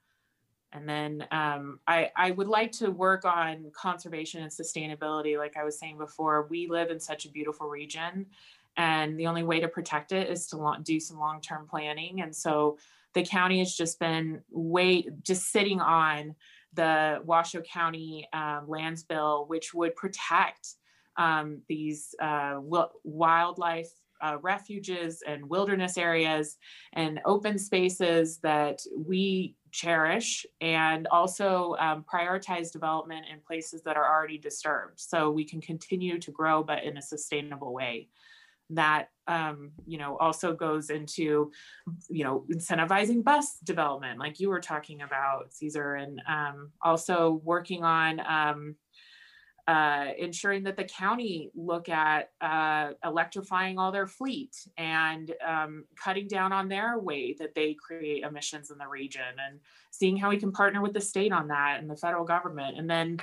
And then um, I, I would like to work on conservation and sustainability. Like I was saying before, we live in such a beautiful region, and the only way to protect it is to do some long term planning. And so the county has just been wait just sitting on the Washoe County um, lands bill, which would protect um, these uh, wildlife uh, refuges and wilderness areas and open spaces that we cherish and also um, prioritize development in places that are already disturbed. So we can continue to grow but in a sustainable way that um, you know also goes into you know incentivizing bus development like you were talking about caesar and um, also working on um, uh, ensuring that the county look at uh, electrifying all their fleet and um, cutting down on their way that they create emissions in the region and seeing how we can partner with the state on that and the federal government. And then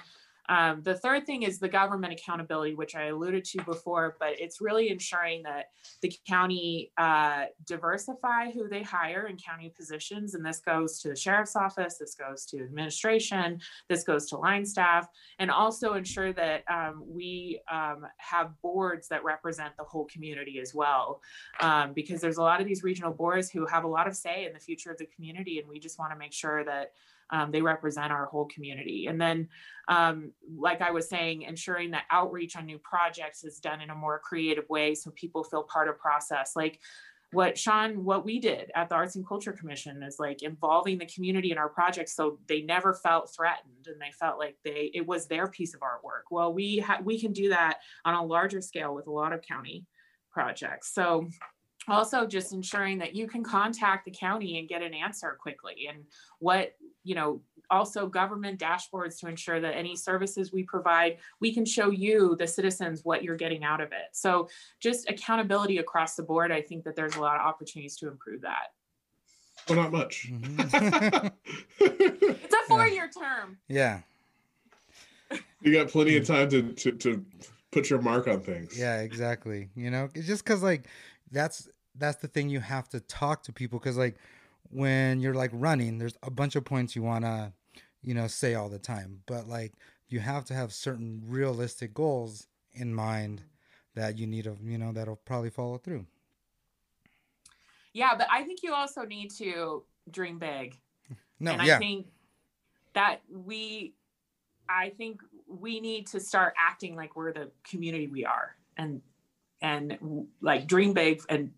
um, the third thing is the government accountability, which I alluded to before, but it's really ensuring that the county uh, diversify who they hire in county positions. And this goes to the sheriff's office, this goes to administration, this goes to line staff, and also ensure that um, we um, have boards that represent the whole community as well. Um, because there's a lot of these regional boards who have a lot of say in the future of the community, and we just want to make sure that um, they represent our whole community. And then, um, like I was saying, ensuring that outreach on new projects is done in a more creative way so people feel part of process. Like what Sean, what we did at the Arts and Culture Commission is like involving the community in our projects so they never felt threatened and they felt like they it was their piece of artwork. Well, we ha- we can do that on a larger scale with a lot of county projects. So also just ensuring that you can contact the county and get an answer quickly and what you know also government dashboards to ensure that any services we provide we can show you the citizens what you're getting out of it so just accountability across the board i think that there's a lot of opportunities to improve that well not much Mhm. it's a four-year term yeah. you got plenty of time to, to to put your mark on things Yeah, exactly. You know, it's just because like that's that's the thing you have to talk to people because like when you're like running, there's a bunch of points you wanna you know say all the time, but like you have to have certain realistic goals in mind that you need to you know that'll probably follow through. yeah but i think you also need to dream big No, and yeah, I think that we, I think we need to start acting like we're the community we are, and and like dream big and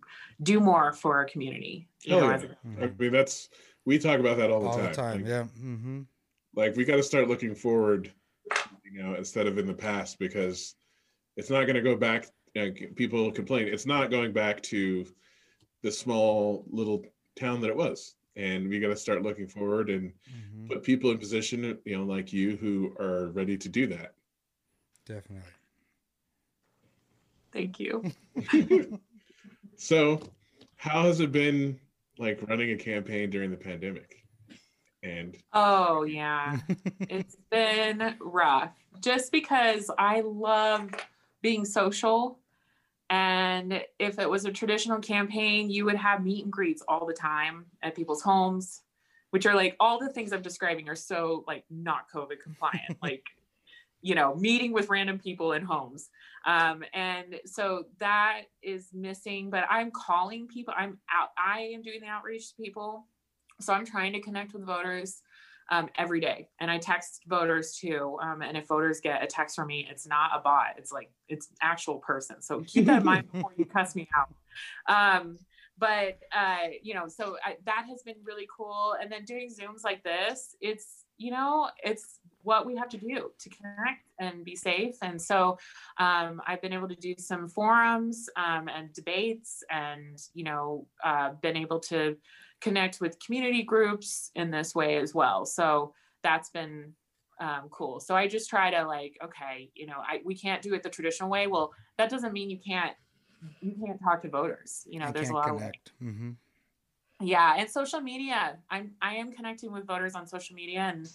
do more for our community. You Oh, know, yeah. as a- I mean that's we talk about that all the all time. the time. Like, yeah. Mm-hmm. like we got to start looking forward, you know, instead of in the past because it's not going to go back. You know, people complain it's not going back to the small little town that it was, and we got to start looking forward and Mm-hmm. put people in position, you know, like you who are ready to do that. Definitely. Thank you. so, how has it been like running a campaign during the pandemic. And Oh yeah. it's been rough just because I love being social. And if it was a traditional campaign, you would have meet and greets all the time at people's homes, which are like all the things I'm describing are so like not COVID compliant, like, you know, meeting with random people in homes. Um, and so that is missing, but I'm calling people. I'm out, I am doing the outreach to people. So I'm trying to connect with voters um, every day. And I text voters too. Um, and if voters get a text from me, it's not a bot, it's like it's actual person. So keep that in mind before you cuss me out. Um, but uh, you know, so I, that has been really cool. And then doing Zooms like this, it's you know, it's what we have to do to connect and be safe. And so um, I've been able to do some forums um, and debates, and you know, uh, been able to connect with community groups in this way as well. So that's been um, cool. So I just try to like, okay, you know, I we can't do it the traditional way. Well, that doesn't mean you can't you can't talk to voters. You know, I there's a lot of connect. hmm yeah, and social media. I'm I am connecting with voters on social media, and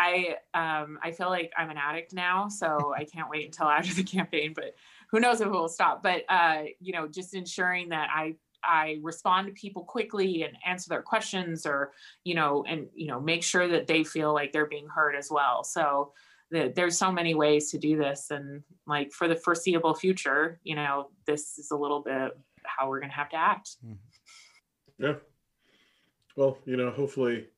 I um I feel like I'm an addict now, so I can't wait until after the campaign. But who knows if it will stop? But uh, you know, just ensuring that I I respond to people quickly and answer their questions, or you know, and you know, make sure that they feel like they're being heard as well. So the, there's so many ways to do this, and like for the foreseeable future, you know, this is a little bit how we're gonna have to act. yeah. Well, you know, hopefully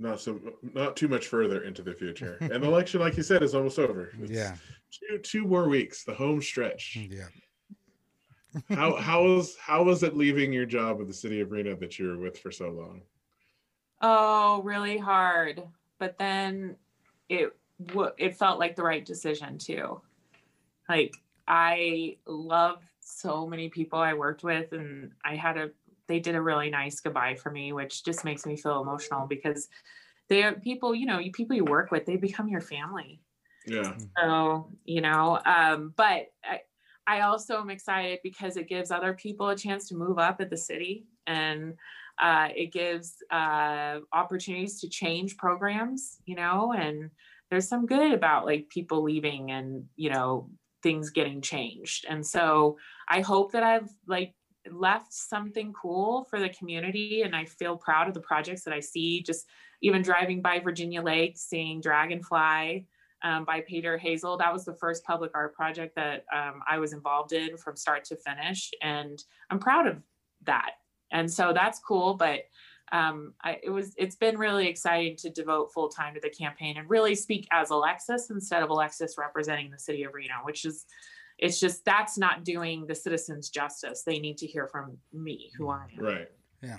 not so not too much further into the future. And the election, like you said, is almost over. It's Yeah. Two two more weeks, the home stretch. Yeah. how how was how was it leaving your job with the city of Reno that you were with for so long? Oh, really hard. But then it it felt like the right decision too. Like I love so many people I worked with and I had a they did a really nice goodbye for me, which just makes me feel emotional because they are people, you know, you people you work with, they become your family. Yeah. So, you know, um, but I, I also am excited because it gives other people a chance to move up at the city and uh, it gives uh, opportunities to change programs, you know, and there's some good about like people leaving and, you know, things getting changed. And so I hope that I've like left something cool for the community and I feel proud of the projects that I see. Just even driving by Virginia Lake, seeing Dragonfly um, by Peter Hazel. That was the first public art project that um, I was involved in from start to finish. And I'm proud of that. And so that's cool. But um, I, it was it's been really exciting to devote full time to the campaign and really speak as Alexis instead of Alexis representing the city of Reno, which is it's just that's not doing the citizens justice. They need to hear from me, who I am. Right. Yeah.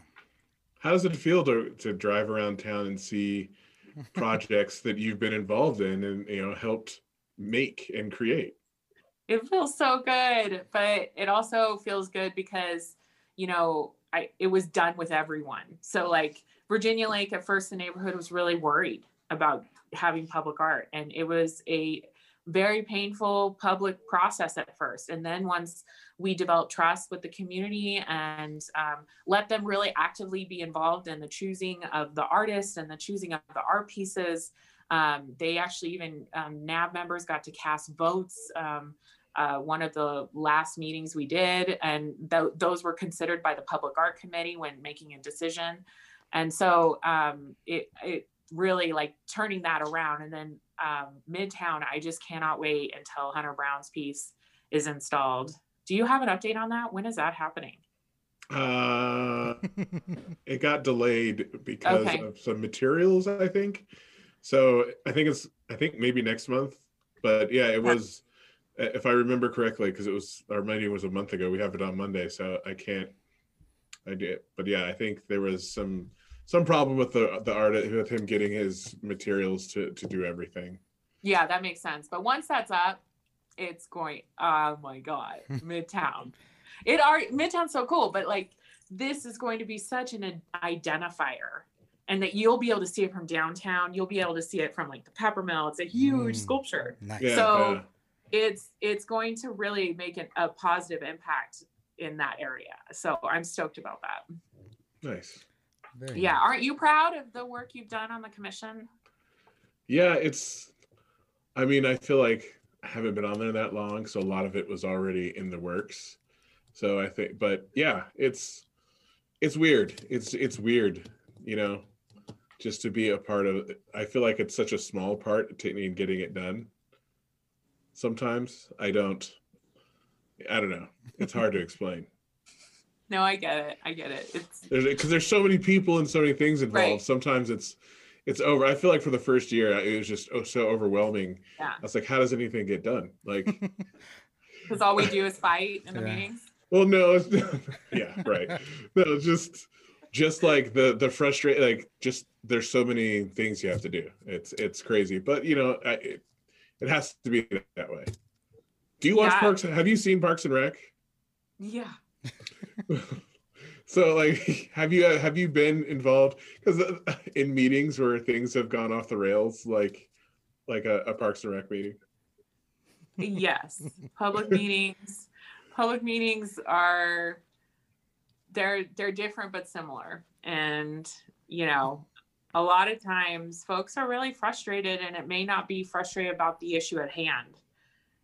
How does it feel to to drive around town and see projects that you've been involved in and you know helped make and create? It feels so good, but it also feels good because you know I it was done with everyone. So like Virginia Lake at first the neighborhood was really worried about having public art and it was a very painful public process at first and then once we developed trust with the community and um, let them really actively be involved in the choosing of the artists and the choosing of the art pieces um, they actually even um, NAB members got to cast votes um, uh, one of the last meetings we did, and th- those were considered by the public art committee when making a decision. And so um, it it really like turning that around, and then um, Midtown. I just cannot wait until Hunter Brown's piece is installed. Do you have an update on that? When is that happening? Uh, it got delayed because Okay. of some materials, I think. So I think it's I think maybe next month. But yeah, it was if I remember correctly, because it was our meeting was a month ago. We have it on Monday, so I can't. I did, but yeah, I think there was some some problem with the the art with him getting his materials to to do everything. Yeah, that makes sense. But once that's up, it's going. Oh my god, Midtown. It are Midtown's so cool, but like this is going to be such an identifier, and that you'll be able to see it from downtown. You'll be able to see it from like the Peppermill. It's a huge Mm. sculpture. Nice. Yeah, So- uh, It's it's going to really make an, a positive impact in that area. So I'm stoked about that. Nice. Very Yeah, nice. aren't you proud of the work you've done on the commission? Yeah, it's. I mean, I feel like I haven't been on there that long, so a lot of it was already in the works. So I think, but yeah, it's it's weird. It's it's weird, you know, just to be a part of. I feel like it's such a small part to in getting it done. Sometimes I don't. I don't know. It's hard to explain. No, I get it. I get it. It's There's because there's so many people and so many things involved. Right. Sometimes it's it's over. I feel like for the first year it was just oh, so overwhelming. Yeah. I was like, how does anything get done? Like, because all we do is fight in the Yeah. meetings. well, no, it's, yeah, right. No, it's just just like the the frustrate like just there's so many things you have to do. It's it's crazy, but you know, I, it, it has to be that way. Do you watch Yeah. Parks? Have you seen Parks and Rec? Yeah. so like have you have you been involved because in meetings where things have gone off the rails like like a, a parks and rec meeting? Yes. Public meetings public meetings are they're they're different but similar. And you know a lot of times folks are really frustrated and it may not be frustrated about the issue at hand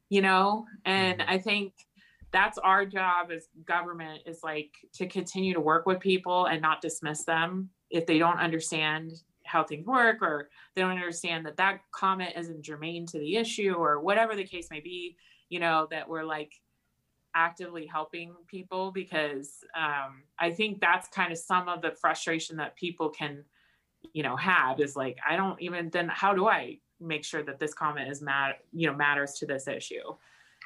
you know? And Mhm. i think that's our job as government is like to continue to work with people and not dismiss them if they don't understand how things work or they don't understand that that comment isn't germane to the issue or whatever the case may be you know that we're like actively helping people because um, i think that's kind of some of the frustration that people can you know have is like i don't even then how do i make sure that this comment is mat you know matters to this issue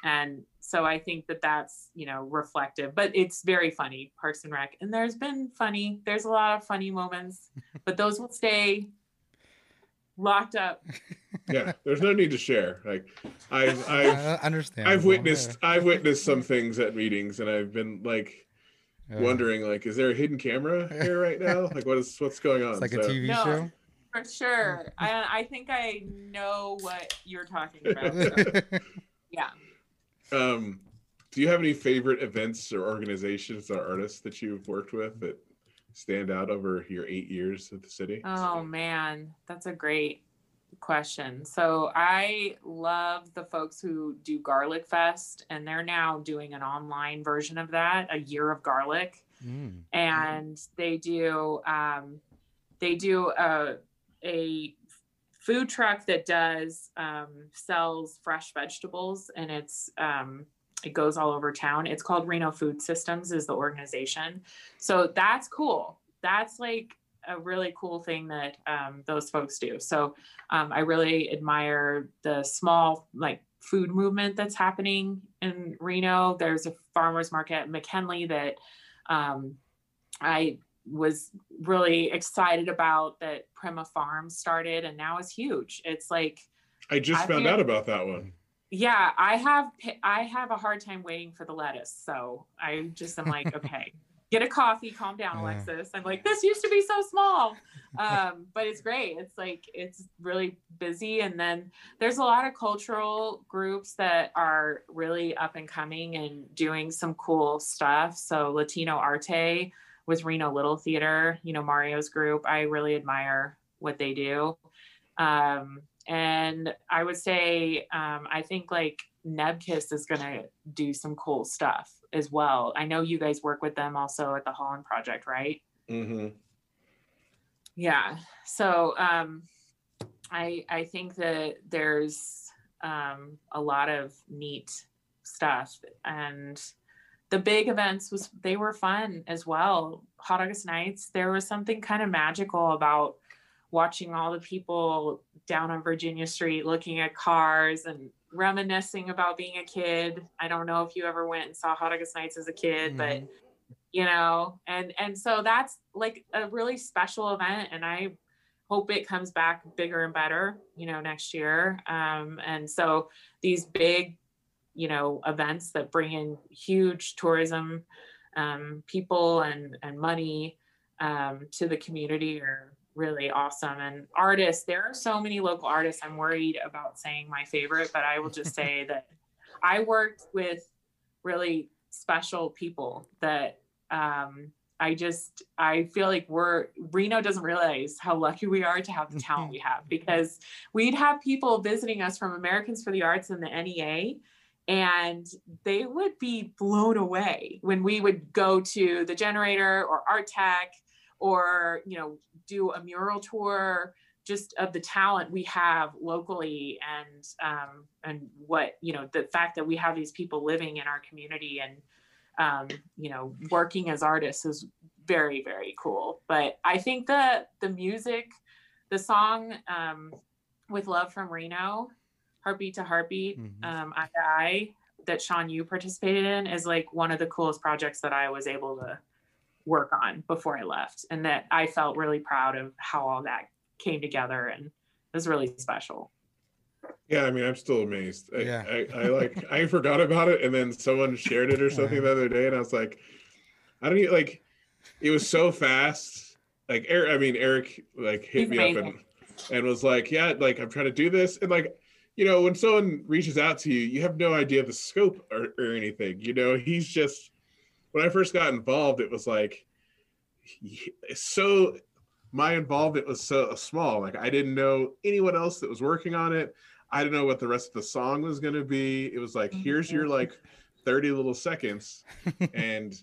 and so i think that that's you know reflective but it's very funny parks and rec. And there's been funny there's a lot of funny moments but those will stay locked up. Yeah there's no need to share. Like i've I i've uh, understand. i've witnessed i've witnessed some things at meetings and i've been like wondering like is there a hidden camera here right now? Like what is what's going on? It's like a So- TV No. show. for sure. I, I think i know what you're talking about so, yeah um do you have any favorite events or organizations or artists that you've worked with that stand out over your eight years at the city Oh man, that's a great question. So I love the folks who do Garlic Fest, and they're now doing an online version of that, a year of garlic, Mm. and they do um, they do a a food truck that does um, sells fresh vegetables, and it's um, it goes all over town. It's called Reno Food Systems is the organization. So that's cool. That's like a really cool thing that um, those folks do. So um, I really admire the small like food movement that's happening in Reno. There's a farmers market McKinley that um, I was really excited about that Prema Farm started and now is huge. It's like i just I found feel- out about that one yeah, I have I have a hard time waiting for the lettuce. So I just am like, okay, get a coffee, calm down, Yeah. Alexis. I'm like, this used to be so small. Um, but it's great. It's like it's really busy. And then there's a lot of cultural groups that are really up and coming and doing some cool stuff. So Latino Arte with Reno Little Theater, you know, Mario's group. I really admire what they do. Um, and I would say um, I think like Nebkiss is gonna do some cool stuff as well. I know you guys work with them also at the Holland Project, right? hmm Yeah. So um, I I think that there's um, a lot of neat stuff and the big events was they were fun as well. Hot August nights, there was something kind of magical about watching all the people down on Virginia Street looking at cars and reminiscing about being a kid. I don't know if you ever went and saw Hot August nights as a kid, but Mhm. you know and and so that's like a really special event and i hope it comes back bigger and better you know next year um and so these big you know events that bring in huge tourism um people and and money um to the community are really awesome. And artists there are so many local artists i'm worried about saying my favorite but i will just say that i worked with really special people that um, I just I feel like we're Reno doesn't realize how lucky we are to have the talent we have because we'd have people visiting us from Americans for the Arts and the NEA and they would be blown away when we would go to the generator or art tech or you know do a mural tour just of the talent we have locally and um, and what you know the fact that we have these people living in our community and um, you know working as artists is very very cool. But i think the the music the song um, with love from reno heartbeat to heartbeat Mhm. um, eye to eye that sean you participated in is like one of the coolest projects that i was able to work on before i left and that i felt really proud of how all that came together and it was really special Yeah, I mean, I'm still amazed. I, Yeah. I, I like I forgot about it, and then someone shared it or something Uh-huh. the other day, and I was like, I don't even like. It was so fast. Like Eric, I mean, Eric like hit He's me up and and was like, yeah, like I'm trying to do this, and like, you know, when someone reaches out to you, you have no idea the scope or, or anything. You know, he's just. When I first got involved, it was like, he- so my involvement was so small. Like I didn't know anyone else that was working on it. I didn't know what the rest of the song was going to be. It was like, here's your like 30 little seconds. and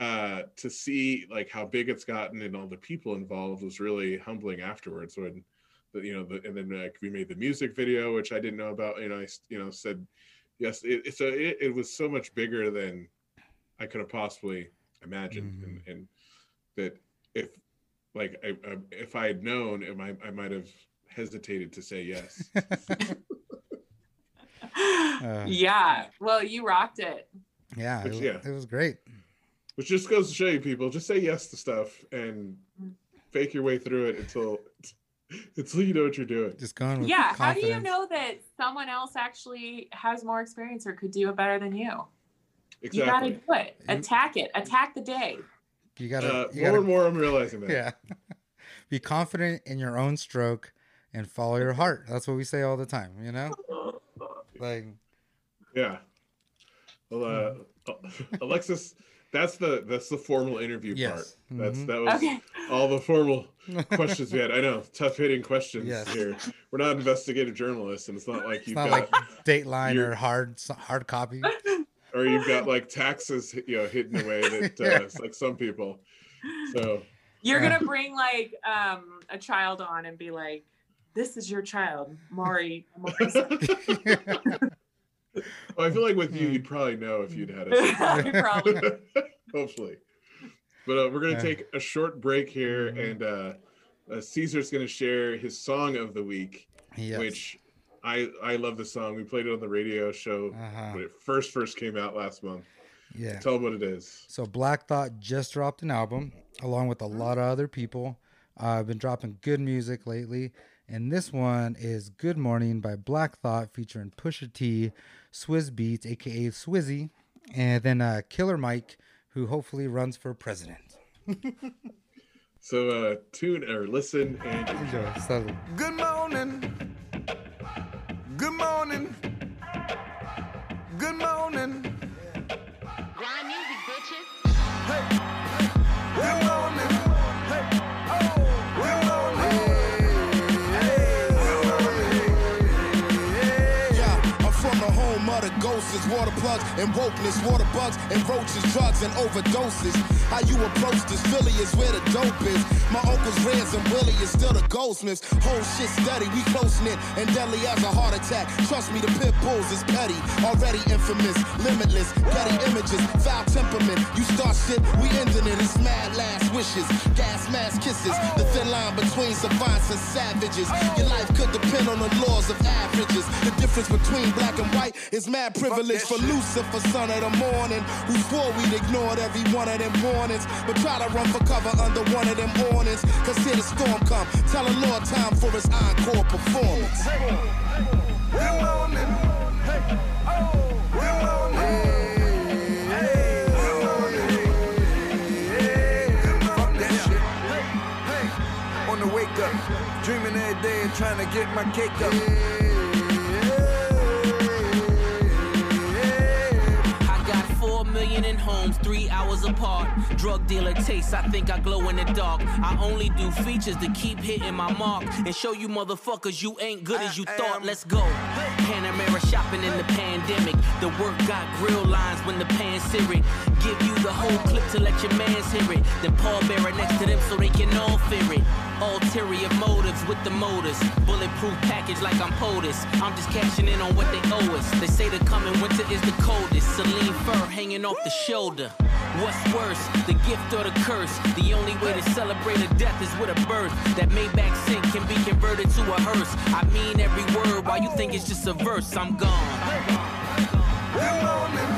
uh, to see like how big it's gotten and all the people involved was really humbling afterwards when, you know, the, and then like we made the music video, which I didn't know about. You know, I, you know, said, yes, it, it's a, it, it was so much bigger than I could have possibly imagined. And, and that if like, I, I, if I had known, it might, I might have hesitated to say yes. Uh. yeah well you rocked it yeah, Which, was- yeah. it was great. Which just goes to show you people, just say yes to stuff and fake your way through it until until you know what you're doing. Just going with yeah how do you know that someone else actually has more experience or could do it better than you Exactly. you gotta do it attack it attack the day You gotta, uh, you more gotta and more, I'm realizing that. yeah. Be confident in your own stroke and follow your heart. That's what we say all the time, you know? Like Yeah. Well, uh, Alexis, that's the that's the formal interview Yes. part. That's Mhm. that was okay all the formal questions we had. I know, tough hitting questions Yes. here. We're not investigative journalists, and it's not like you've not got like Dateline you're- or hard hard copy. or you've got like taxes, you know, hidden away that uh, Yeah. it's like some people. So you're Yeah. gonna bring like um a child on and be like this is your child maury Morrison." well, I feel like with you, you'd probably know if you'd had a Probably. hopefully. But uh, we're gonna Yeah. take a short break here, Mhm. and uh, uh, Caesar's gonna share his song of the week, yes. which I I love the song. We played it on the radio show uh-huh. when it first first came out last month. Yeah. Tell them what it is. So Black Thought just dropped an album along with a lot of other people. Uh, I've been dropping good music lately, and this one is "Good Morning" by Black Thought featuring Pusha T, Swizz Beatz, aka Swizzy, and then uh, Killer Mike, who hopefully runs for president. So uh, tune or listen and Enjoy. So, Good morning. Good morning. Good morning. Water and wokeness, water bugs and roaches, drugs and overdoses. How you approach this Philly is where the dope is. My uncle's Reds and Willie is still the goldsmiths. Whole shit steady, we close knit and deadly as a heart attack. Trust me, the pit bulls is petty, already infamous, limitless, petty images, foul temperament. You start shit, we ending it. It's mad last wishes, gas mask kisses. The thin line between savants and savages. Your life could depend on the laws of averages. The difference between black and white is mad privilege for Lucifer, son of the morning, who swore we'd ignored every one of them warnings, but try to run for cover under one of them awnings. Cause here the storm come. Tell the Lord time for his encore performance. Hey. Oh. Hey. Hey. Hey. Wake up. Dreaming every day and trying to get my cake up. I homes three hours apart. Drug dealer taste, I think I glow in the dark. I only do features to keep hitting my mark and show you motherfuckers you ain't good as you thought. Let's go. Panamera shopping in the pandemic. The work got grill lines when the pan searing. Give you the whole clip to let your mans hear it. Then Paul Bearer next to them so they can all fear it. Ulterior motives with the motors. Bulletproof package like I'm POTUS. I'm just cashing in on what they owe us. They say the coming winter is the coldest. Celine fur hanging off the shoulder. What's worse, the gift or the curse? The only way to celebrate a death is with a birth. That Maybach sink can be converted to a hearse. I mean every word, while you think it's just a verse, I'm gone. Hold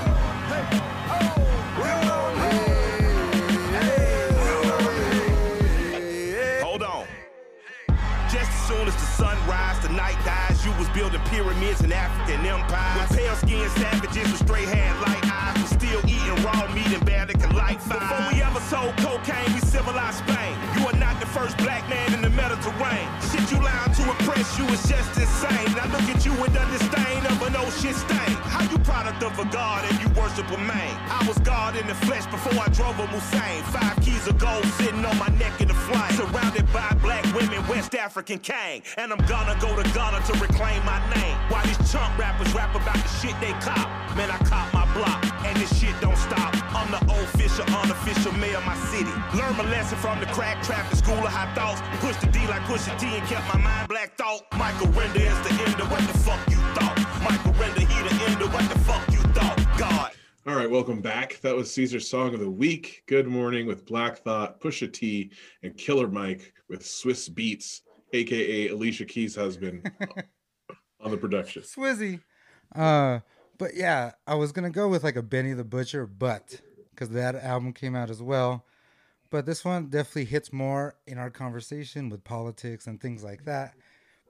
building pyramids in African empires. With pale skinned savages with straight hair, light eyes, was still eating raw meat and could light fire. Before we ever sold cocaine, we civilized Spain. You are not the first black man in the Mediterranean. Impress you is just insane. Now look at you with the disdain of an ocean stain. How you product of a god and you worship a man? I was God in the flesh before I drove a Hussein. Five keys of gold sitting on my neck in the flame. Surrounded by black women, West African king. And I'm gonna go to Ghana to reclaim my name. While these chump rappers rap about the shit they cop. Man, I cop my block, and this shit don't stop. I'm the official, unofficial mayor of my city. Learn my lesson from the crack trap, the school of high thoughts. Push the D like push the T and kept my mind black thought. Michael Render is the end of what the fuck you thought. Michael Render, he the end of what the fuck you thought. God. All right, welcome back. That was Caesar's song of the week. Good morning with Black Thought, Pusha T, and Killer Mike with Swizz Beatz, aka Alicia Keys' husband, on the production. Swizzy. Uh, but yeah, I was gonna go with like a Benny the Butcher, but because that album came out as well. But this one definitely hits more in our conversation with politics and things like that.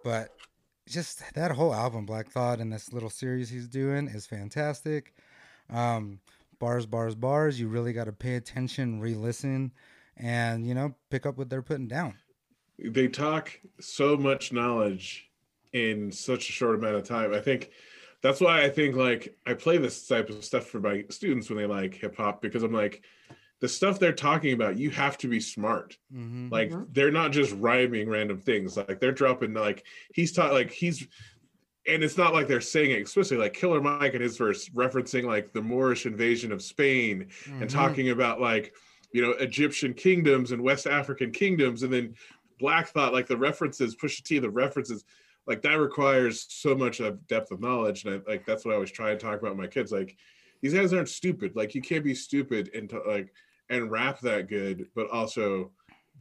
But just that whole album, Black Thought, and this little series he's doing is fantastic. Um, bars, bars, bars. You really got to pay attention, re-listen, and you know pick up what they're putting down. They talk so much knowledge in such a short amount of time. I think that's why I think like I play this type of stuff for my students when they like hip hop because I'm like the stuff they're talking about you have to be smart Mm-hmm. like they're not just rhyming random things like they're dropping like he's taught like he's and it's not like they're saying it explicitly like killer mike in his verse referencing like the moorish invasion of spain and Mhm. talking about like you know egyptian kingdoms and west african kingdoms and then black thought like the references Pusha T the references like that requires so much of depth of knowledge and I, like that's what i always try and talk about my kids like these guys aren't stupid like you can't be stupid and to, like and rap that good but also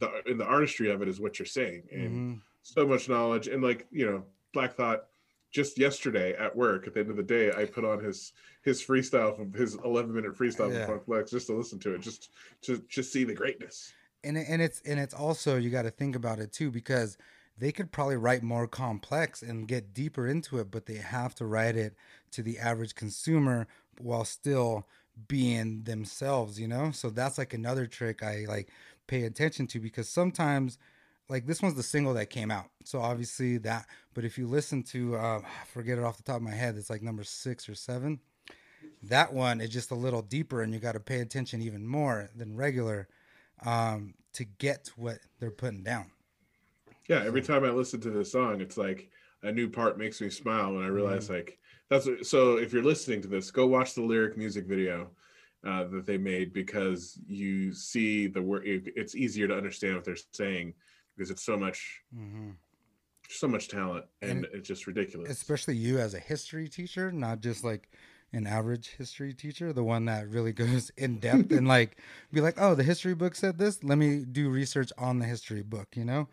the in the artistry of it is what you're saying and Mhm. so much knowledge and like you know black thought just yesterday at work at the end of the day i put on his his freestyle from his 11 minute freestyle Yeah. from funk flex just to listen to it just to just see the greatness and and it's and it's also you got to think about it too because they could probably write more complex and get deeper into it but they have to write it to the average consumer while still being themselves you know so that's like another trick i like pay attention to because sometimes like this one's the single that came out so obviously that but if you listen to uh forget it off the top of my head it's like number six or seven that one is just a little deeper and you got to pay attention even more than regular um, to get what they're putting down. Yeah every time i listen to this song it's like a new part makes me smile and i realize like that's what, so if you're listening to this go watch the lyric music video uh, that they made because you see the word it's easier to understand what they're saying because it's so much Mm-hmm. so much talent and, And it's just ridiculous Especially you as a history teacher, not just like an average history teacher, the one that really goes in depth and like be like, oh, the history book said this. Let me do research on the history book, you know?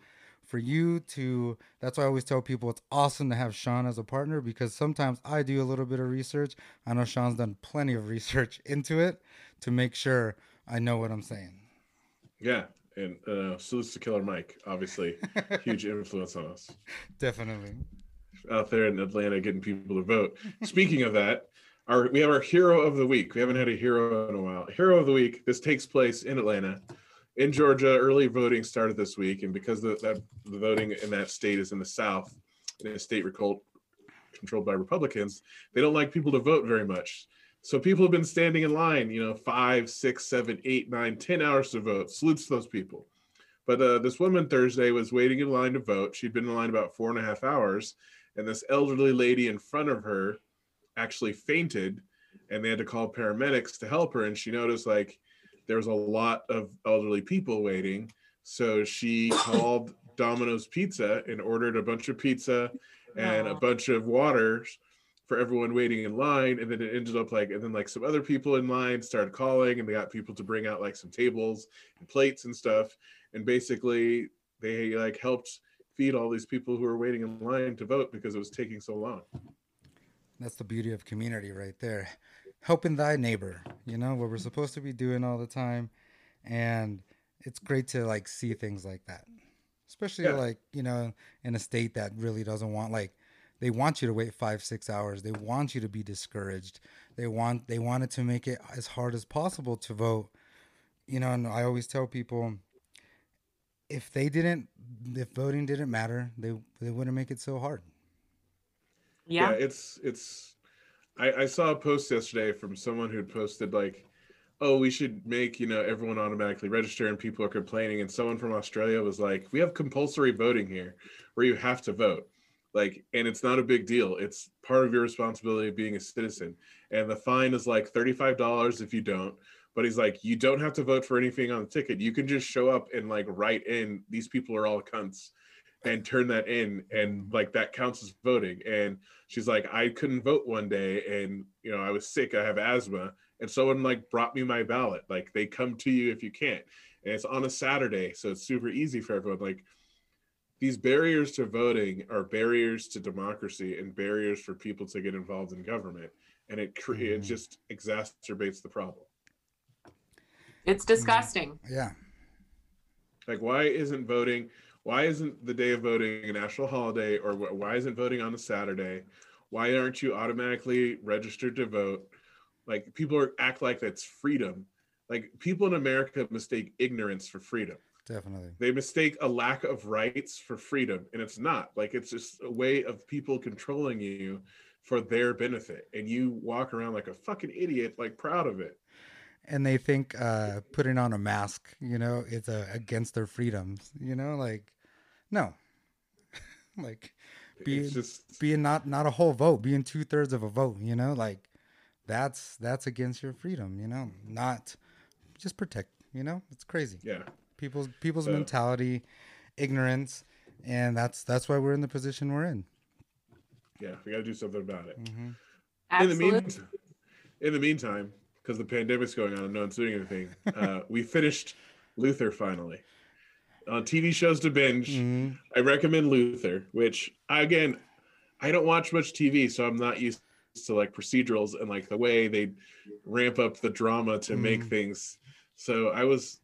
For you to, that's why I always tell people it's awesome to have Sean as a partner because sometimes I do a little bit of research. I know Sean's done plenty of research into it to make sure I know what I'm saying. Yeah, and uh, salutes to Killer Mike, obviously, huge influence on us Definitely. out there in Atlanta, getting people to vote. Speaking of that, our we have our hero of the week. We haven't had a hero in a while. Hero of the week. This takes place in Atlanta, in Georgia. Early voting started this week, and because the, that the voting in that state is in the South, in a state recol- controlled by Republicans, they don't like people to vote very much. So people have been standing in line, you know, five, six, seven, eight, nine, ten hours to vote. Salutes to those people. But uh, this woman Thursday was waiting in line to vote. She'd been in line about four and a half hours, and this elderly lady in front of her actually fainted, and they had to call paramedics to help her. And she noticed like there was a lot of elderly people waiting, so she called Domino's Pizza and ordered a bunch of pizza and a bunch of waters for everyone waiting in line. And then it ended up like and then like some other people in line started calling and they got people to bring out like some tables and plates and stuff. And basically they like helped feed all these people who were waiting in line to vote because it was taking so long. That's the beauty of community right there. Helping thy neighbor, you know, what we're supposed to be doing all the time. And it's great to like see things like that. Especially Yeah. like, you know, in a state that really doesn't want like they want you to wait five, six hours. They want you to be discouraged. They want they wanted to make it as hard as possible to vote. You know, and I always tell people if they didn't if voting didn't matter, they they wouldn't make it so hard. Yeah. it's it's I, I saw a post yesterday from someone who'd posted like oh we should make you know everyone automatically register and people are complaining. And someone from australia was like we have compulsory voting here where you have to vote. Like and it's not a big deal. It's part of your responsibility of being a citizen. And the fine is like $35 if you don't. But he's like you don't have to vote for anything on the ticket. You can just show up and like write in these people are all cunts and turn that in and like that counts as voting and she's like i couldn't vote one day and you know i was sick i have asthma and someone like brought me my ballot like they come to you if you can't and it's on a saturday so it's super easy for everyone like these barriers to voting are barriers to democracy and barriers for people to get involved in government and it cre- it Mhm. just exacerbates the problem It's disgusting. Yeah. like why isn't voting why isn't the day of voting a national holiday or why isn't voting on a saturday? Why aren't you automatically registered to vote? Like people are, act like that's freedom. Like people in america mistake ignorance for freedom. Definitely. they mistake a lack of rights for freedom and it's not. Like it's just a way of people controlling you for their benefit and you walk around like a fucking idiot like proud of it and they think uh putting on a mask you know is uh, against their freedoms you know like no. Like being just being not not a whole vote being two-thirds of a vote you know like that's that's against your freedom you know not just protect you know it's crazy. Yeah. People's people's So- mentality ignorance and that's that's why we're in the position we're in. Yeah we got to do something about it. Hmm in the meantime, in the meantime, because the pandemic's going on and no one's doing anything, uh, we finished Luther finally. On TV shows to binge, Mhm. I recommend Luther, which again, I don't watch much TV, so I'm not used to like procedurals and like the way they ramp up the drama to make Mhm. things. So I was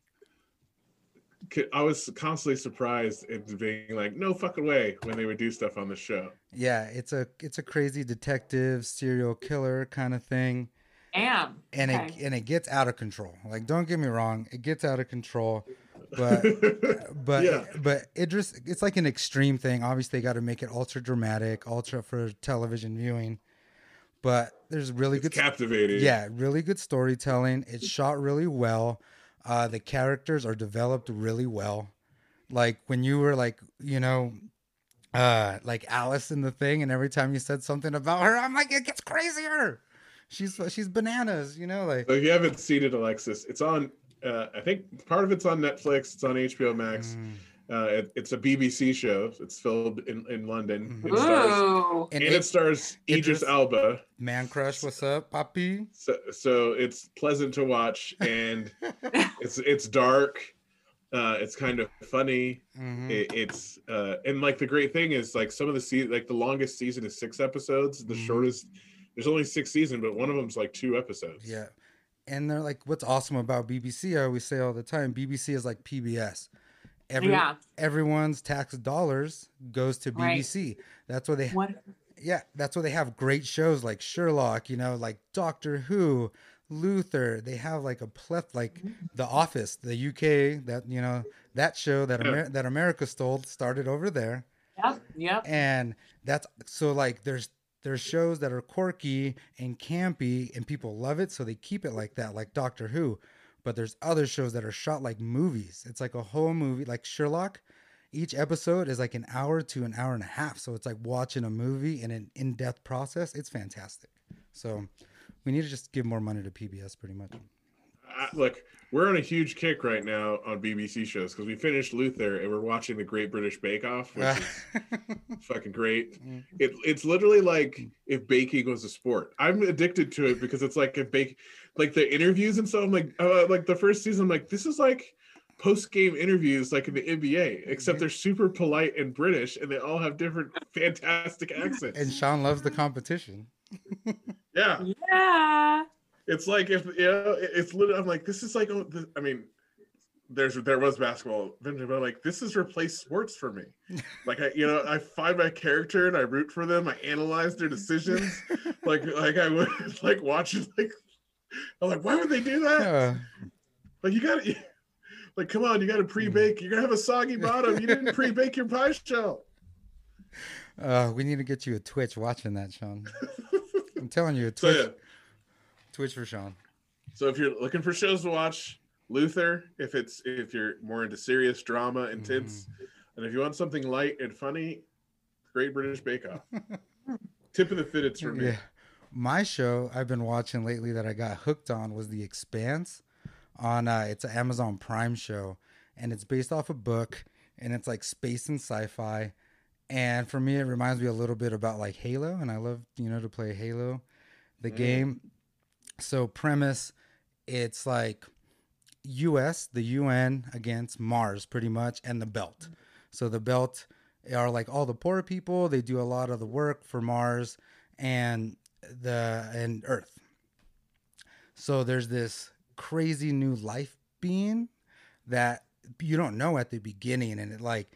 I was constantly surprised and being like, no fucking way when they would do stuff on the show. yeah it's a it's a crazy detective serial killer kind of thing Damn. and Okay. it and it gets out of control. Like, don't get me wrong, it gets out of control, but but Yeah. but it just it's like an extreme thing. Obviously, they got to make it ultra dramatic, ultra for television viewing. But there's really it's good, captivating. yeah, really good storytelling. It's shot really well. Uh, the characters are developed really well. Like when you were like, you know, uh, like Alice in the thing, and every time you said something about her, I'm like, it gets crazier. She's she's bananas, you know, like So if you haven't seen it, Alexis, it's on. Uh, I think part of it's on Netflix. It's on HBO Max. Mm. Uh, it, it's a BBC show. It's filmed in, in London. It stars, and, and it, stars Idris Idris- Elba. Man Crush, what's up, Poppy? So, so it's pleasant to watch, and it's it's dark. Uh, it's kind of funny. Mhm. It, it's uh, and like the great thing is like some of the se- like the longest season is six episodes. The Mhm. shortest there's only six seasons, but one of them's like two episodes. Yeah. And they're like, what's awesome about BBC, I always say all the time, BBC is like PBS. Every, Yeah. Everyone's tax dollars goes to Right. BBC. That's why they What? yeah, that's why they have great shows like Sherlock, you know, like Doctor Who, Luther. They have like a pleth like The Office, the UK, that you know, that show that Yeah. Amer- that America stole started over there. Yep. Yep. and that's so like there's there's shows that are quirky and campy and people love it so they keep it like that like doctor who. But there's other shows that are shot like movies. It's like a whole movie like sherlock. Each episode is like an hour to an hour and a half so it's like watching a movie in an in-depth process. It's fantastic. So we need to just give more money to pbs pretty much Uh, look, we're on a huge kick right now on BBC shows because we finished Luther and we're watching the Great British Bake Off, which is fucking great. It, it's literally like if baking was a sport. I'm addicted to it because it's like if bake, like the interviews and stuff. I'm like, uh, like the first season, I'm like, this is like post game interviews like in the NBA, except they're super polite and British and they all have different fantastic accents. and sean loves the competition yeah, Yeah. It's like if you know, it's literally. I'm like, this is like. oh, I mean, there's there was basketball, but I'm like, this has replaced sports for me. Like I, you know, I find my character and I root for them. I analyze their decisions. like like I would like watching like. I'm like, why would they do that? Like you got to. Like, come on, you got to pre-bake. You're gonna have a soggy bottom. You didn't pre-bake your pie shell. Uh, we need to get you a Twitch watching that, Sean. I'm telling you, a So Twitch, yeah. Twitch for Sean. So if you're looking for shows to watch, Luther. If it's if you're more into serious drama, intense, and if you want something light and funny, Great British Bake Off. Tip of the fitteds for me. Yeah. My show I've been watching lately that I got hooked on was The Expanse. On uh, it's an Amazon Prime show, and it's based off a book, and it's like space and sci-fi. And for me, it reminds me a little bit about like Halo, and I love you know to play Halo, the game. So premise, it's like U.S. the UN against Mars, pretty much, and the Belt. So the Belt are like all the poor people. They do a lot of the work for Mars and the and Earth. So there's this crazy new life being that you don't know at the beginning, and it like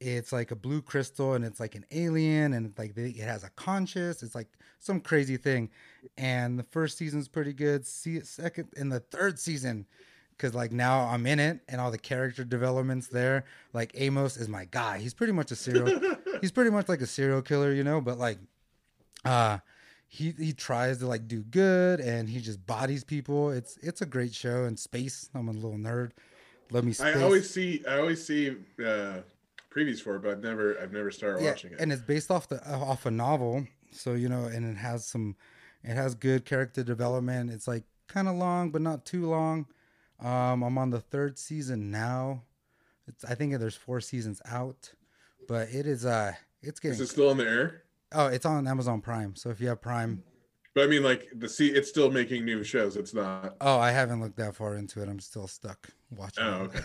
it's like a blue crystal, and it's like an alien, and it's like it has a conscious. It's like some crazy thing, and the first season's pretty good. See it second and the third season. Cause like now I'm in it and all the character developments there. Like Amos is my guy. He's pretty much a serial. he's pretty much like a serial killer, you know. But like, uh he he tries to like do good and he just bodies people it's it's a great show and space i'm a little nerd let me space. I always see I always see uh, previews for it, but I've never I've never started yeah, watching it. and it's based off the off a novel so you know and it has some it has good character development. It's like kind of long but not too long. Um i'm on the third season now. It's i think there's four seasons out but it is uh it's getting Is it still in the air? oh it's on amazon prime. So if you have prime But I mean, like the see, it's still making new shows. It's not. oh i haven't looked that far into it i'm still stuck watching Oh, okay.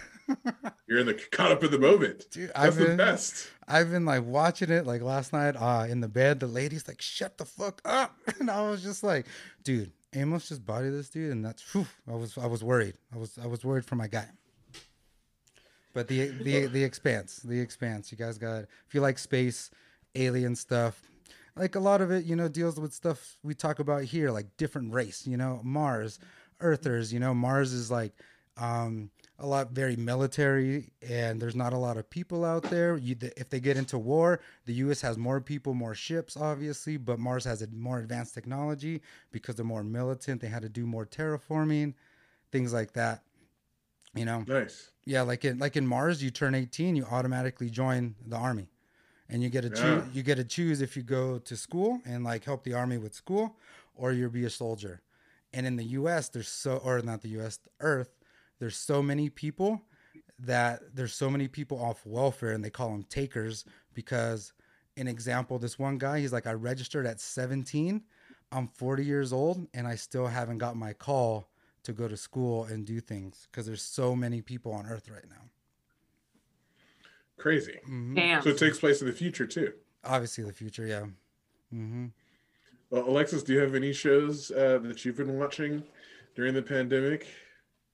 You're in the caught up in the moment. Dude, That's I've the been, best. I've been like watching it like last night uh in the bed the lady's like shut the fuck up and I was just like dude Amos just body this dude and that's whew, I was I was worried I was I was worried for my guy but the the the expanse the expanse you guys got if you like space alien stuff like a lot of it you know deals with stuff we talk about here like different race you know Mars earthers you know Mars is like um a lot very military and there's not a lot of people out there. You, if they get into war the us has more people more ships obviously but mars has a more advanced technology because they're more militant they had to do more terraforming things like that you know? Nice. yeah like in like in mars you turn 18 you automatically join the army and you get to Yeah. choose you get to choose if you go to school and like help the army with school or you'll be a soldier and in the us there's so or not the us the earth there's so many people that there's so many people off welfare and they call them takers because an example this one guy he's like i registered at 17 i'm 40 years old and i still haven't got my call to go to school and do things because there's so many people on earth right now Crazy. Damn. So it takes place in the future too. obviously the future yeah hmm Well, Alexis, do you have any shows uh, that you've been watching during the pandemic?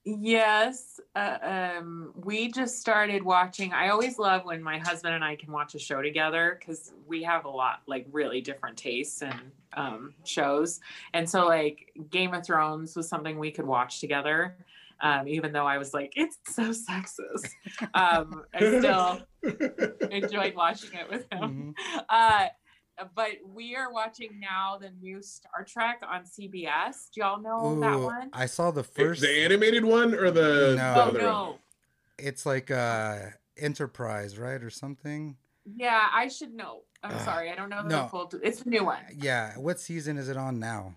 Yes, uh, um, we just started watching. I always love when my husband and I can watch a show together because we have a lot, like, really different tastes and um, shows. And so, like, Game of Thrones was something we could watch together, um, even though I was like, it's so sexist. Um, I still enjoyed watching it with him. Uh, but we are watching now the new Star Trek on CBS. Do y'all know that one? I saw the The- first. the animated one or the, No. the other one? no. It's like uh Enterprise, right, or something. Yeah, I should know. I'm Ah, sorry, I don't know the no. full. It's the new one. Yeah. What season is it on now?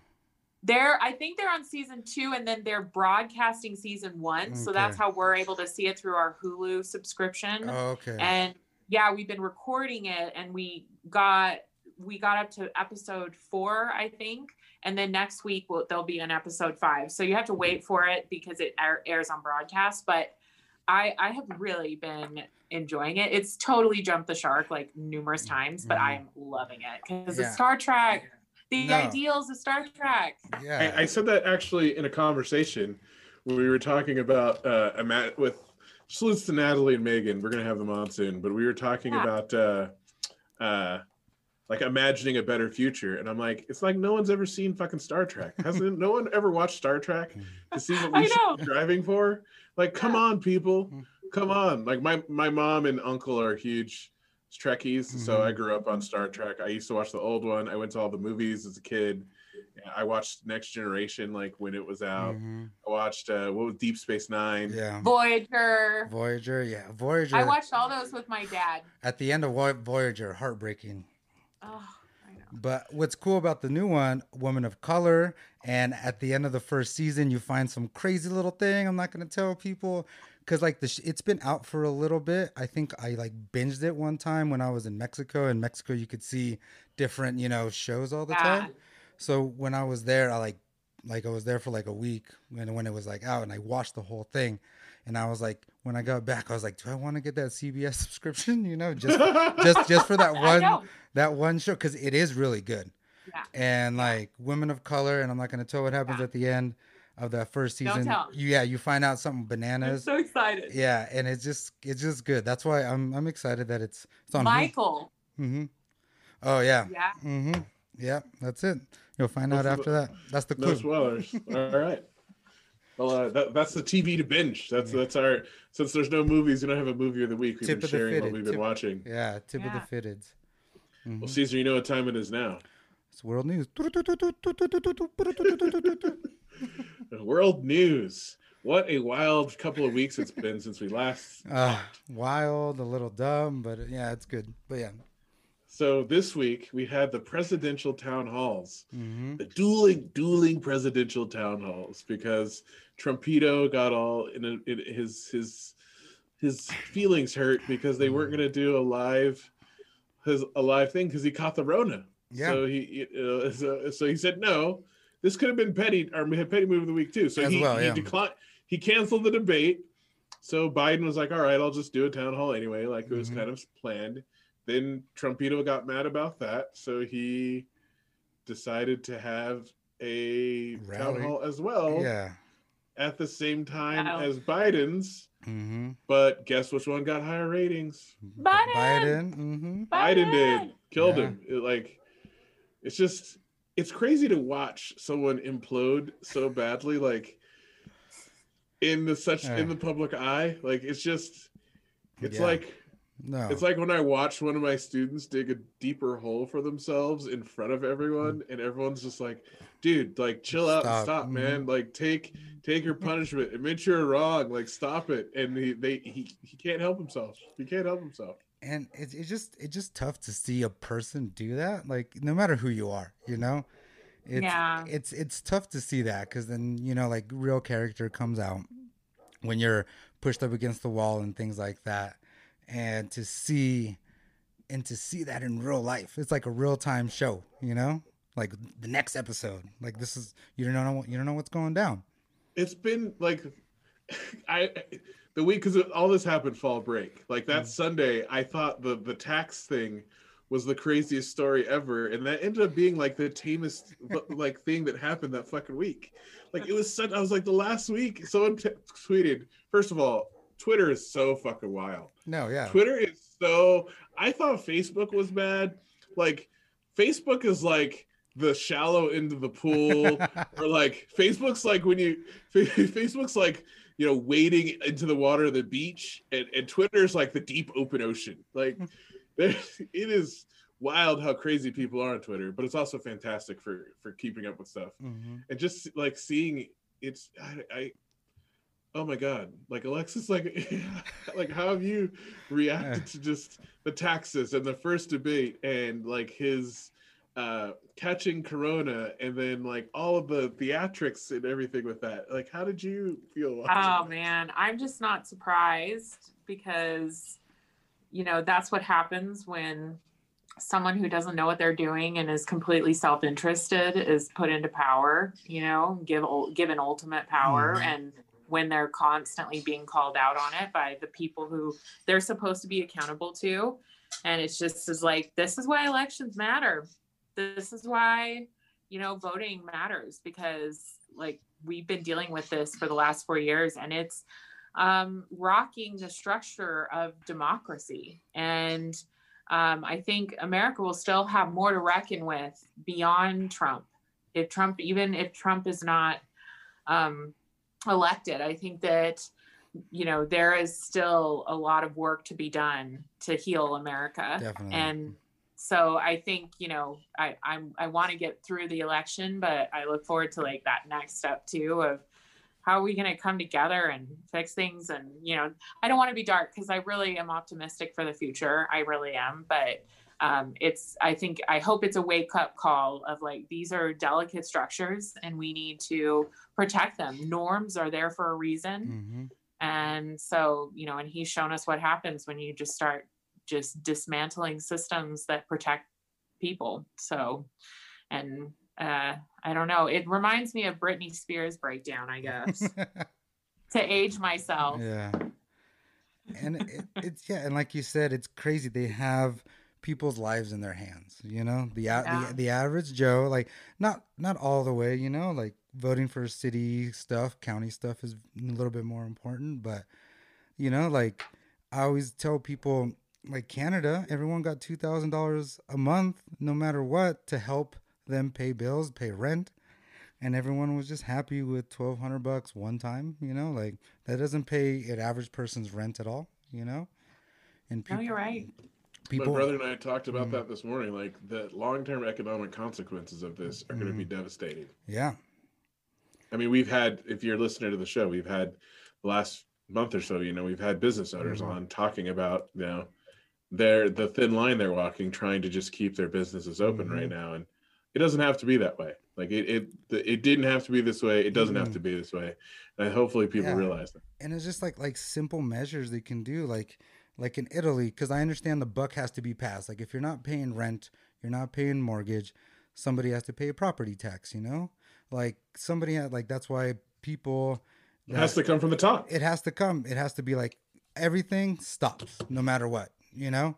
They're, I think they're on season two, and then they're broadcasting season one. So that's how we're able to see it through our Hulu subscription. Oh, okay. and yeah we've been recording it and we got we got up to episode four i think and then next week will there'll be an episode five so you have to wait for it because it air, airs on broadcast but i i have really been enjoying it it's totally jumped the shark like numerous mm, times but mm. i am loving it because Yeah. it's star trek the No. ideals of star trek yeah. I, I said that actually in a conversation where we were talking about uh, ima- with salutes to Natalie and Megan. We're gonna have them on soon, but we were talking Yeah. about uh, uh, like imagining a better future, and I'm like, it's like no one's ever seen fucking Star Trek. Hasn't no one ever watched Star Trek to see what we should know. be driving for? Like, come on, people, Mm. come on! Like my my mom and uncle are huge Trekkies, so Mhm. I grew up on Star Trek. I used to watch the old one. I went to all the movies as a kid. I watched Next Generation like when it was out. Mhm. I watched uh, what was Deep Space Nine. Yeah. voyager Voyager. Yeah. Voyager. i watched all those with my dad At the end of Voyager, heartbreaking. oh i know But what's cool about the new one, Woman of Color, and at the end of the first season, you find some crazy little thing. I'm not gonna tell people because like the sh- it's been out for a little bit. I think I like binged it one time when I was in Mexico. In Mexico, you could see different you know shows all the Yeah. time. So when I was there, I like like I was there for like a week when when it was like out, and I watched the whole thing. And I was like, when I got back, I was like, do I want to get that CBS subscription? You know, just just just for that one that one show because it is really good. Yeah. And like women of color, and I'm not gonna tell what happens Yeah. at the end of that first Don't season. tell. You, yeah, you find out something i'm bananas. so excited yeah, and it's just it's just good. That's why I'm I'm excited that it's it's on. michael Mm-hmm. Oh yeah. yeah Mm-hmm. Yeah, that's it. You'll find No out spo- after that. That's the clue. No clue. spoilers. All right. Well, uh, that, that's the TV to binge. That's that's our since there's no movies, we don't have a movie of the week. We've Tip been of the sharing what we've been tip- watching. Yeah, tip Yeah. of the fitteds. Well, Caesar, you know what time it is now. It's world news. World news. What a wild couple of weeks it's been since we last. uh, wild, a little dumb, but uh, yeah, it's good. But yeah. So this week we had the presidential town halls. Mm-hmm. the dueling dueling presidential town halls because Trumpito got all in, a, in his his his feelings hurt because they weren't going to do a live his a live thing because he caught the Rona. Yeah. So he uh, so, so he said no. This could have been petty or petty move of the week too. So As he, well, he declined. He canceled the debate. So Biden was like, "All right, I'll just do a town hall anyway," like it was Mhm. kind of planned. Then Trumpito got mad about that, so he decided to have a town hall as well Yeah. at the same time Wow. as Biden's. Mm-hmm. But guess which one got higher ratings? Biden! Biden. Mm-hmm. Biden did. Killed Yeah. him. It, like it's just it's crazy to watch someone implode so badly like in the such in the public eye. Like it's just it's Yeah. like No. It's like when I watch one of my students dig a deeper hole for themselves in front of everyone, and everyone's just like, "Dude, like, chill out and Stop. stop, mm-hmm. man. Like, take take your punishment. Admit you're wrong. Like, stop it." And he they he, he can't help himself. He can't help himself. And it's it's just it's just tough to see a person do that. Like no matter who you are, you know. It's, Yeah. It's it's tough to see that because then you know like real character comes out when you're pushed up against the wall and things like that, and to see and to see that in real life, it's like a real time show, you know. Like the next episode, like this is you don't know you don't know what's going down. It's been like I the week because all this happened fall break. Like that mm. Sunday, I thought the the tax thing was the craziest story ever, and that ended up being like the tamest like thing that happened that fucking week. Like it was such. I was like the last week. Someone t- tweeted. First of all, Twitter is so fucking wild. No, yeah. Twitter is so. I thought Facebook was bad. Like Facebook is like the shallow end of the pool, or like Facebook's like when you Facebook's like you know wading into the water of the beach, and and Twitter's like the deep open ocean. Like it is wild how crazy people are on Twitter, but it's also fantastic for for keeping up with stuff. Hmm and just like seeing it's I, I oh my god like Alexis like like how have you reacted to just the taxes and the first debate and like his uh catching corona and then like all of the theatrics and everything with that like how did you feel Oh that? man, I'm just not surprised because you know that's what happens when someone who doesn't know what they're doing and is completely self-interested is put into power, you know, give given ultimate power Mhm. and when they're constantly being called out on it by the people who they're supposed to be accountable to and it's just is like this is why elections matter. This is why you know voting matters because like we've been dealing with this for the last four years and it's um, rocking the structure of democracy. And um, i think america will still have more to reckon with beyond trump. If trump even if trump is not um, elected i think that you know there is still a lot of work to be done to heal america. Definitely. and so i think you know i i'm i want to get through the election but i look forward to like that next step too of how are we going to come together and fix things and you know i don't want to be dark because i really am optimistic for the future. I really am but um, it's i think i hope it's a wake up call of like these are delicate structures and we need to protect them. Norms are there for a reason. Hmm and so you know and he's shown us what happens when you just start just dismantling systems that protect people so and uh i don't know it reminds me of britney spears breakdown i guess to age myself yeah. And it, it's yeah, and like you said, it's crazy. They have people's lives in their hands. You know, the Yeah. the, the average Joe, like not not all the way. You know, like voting for city stuff, county stuff is a little bit more important. But you know, like I always tell people, like Canada, everyone got two thousand dollars a month, no matter what, to help them pay bills, pay rent and everyone was just happy with 1200 bucks one time you know like that doesn't pay an average person's rent at all you know and no you're right people My brother and I talked about Mhm. that this morning. Like the long-term economic consequences of this are going to be Mm-hmm. devastating. yeah I mean, we've had, if you're listening to the show, we've had the last month or so, you know, we've had business owners Mhm. on talking about, you know, their the thin line they're walking, trying to just keep their businesses open right Mhm. now, and it doesn't have to be that way. Like it, it, it didn't have to be this way. It doesn't have Mhm. to be this way, and hopefully people Yeah. realize that. and it's just like like simple measures they can do like like in italy because i understand the buck has to be passed like if you're not paying rent you're not paying mortgage somebody has to pay a property tax you know like somebody had like that's why people It has to come from the top. it has to come it has to be like everything stops no matter what you know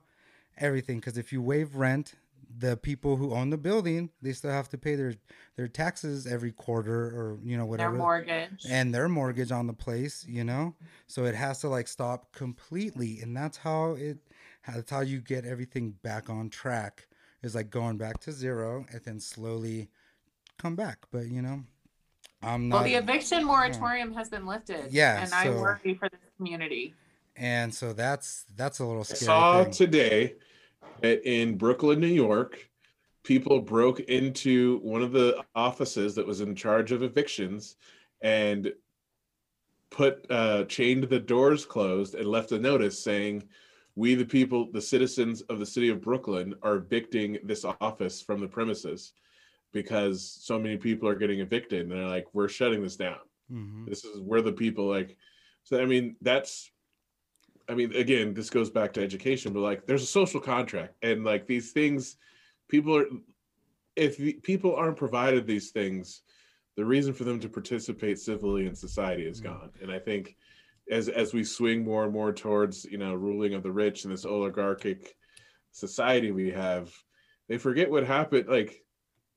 everything. Because if you waive rent the people who own the building they still have to pay their their taxes every quarter or you know whatever. their mortgage. And their mortgage on the place you know? So it has to like stop completely. And that's how it that's how you get everything back on track. Is like going back to zero and then slowly come back. But you know i'm not well the eviction moratorium has been lifted. Yeah, and i so- worry for this community and so that's that's a little I scary saw thing. today that in Brooklyn, New York, people broke into one of the offices that was in charge of evictions and put uh, chained the doors closed and left a notice saying, "We, the people, the citizens of the city of Brooklyn, are evicting this office from the premises because so many people are getting evicted." And they're like, "We're shutting this down." Mhm. this is where the people like so i mean that's i mean again this goes back to education but like there's a social contract and like these things people are if the- people aren't provided these things the reason for them to participate civilly in society is Mhm. gone. And i think as as we swing more and more towards you know ruling of the rich and this oligarchic society we have they forget what happened like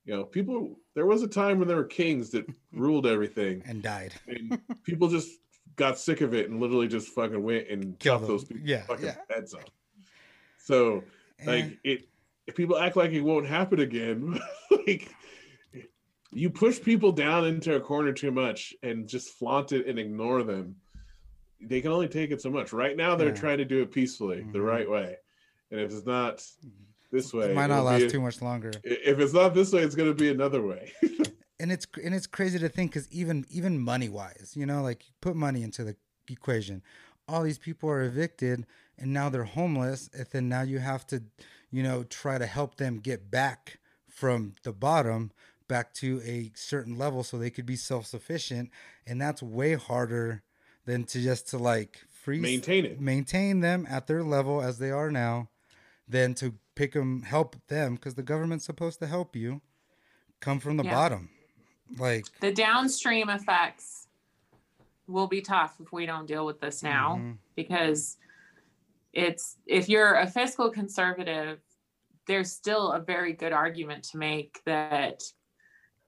you know people there was a time when there were kings that ruled everything. And died. And people just got sick of it and literally just fucking went and Kill chopped them. those people's Yeah, fucking yeah. heads off. So like it if people act like it won't happen again, like you push people down into a corner too much and just flaunt it and ignore them, they can only take it so much. Right now they're Yeah. trying to do it peacefully, the Mhm. right way. And if it's not this way. It might not last be- too much longer. If it's not this way, it's going to be another way. and it's and it's crazy to think because even even money wise, you know, like you put money into the equation. All these people are evicted and now they're homeless, and then now you have to, you know, try to help them get back from the bottom back to a certain level so they could be self sufficient, and that's way harder than to just to like freeze Maintain it. maintain them at their level as they are now, than to pick them help them because the government's supposed to help you come from the Yeah. bottom. Like the downstream effects will be tough if we don't deal with this now Mhm. because it's if you're a fiscal conservative there's still a very good argument to make that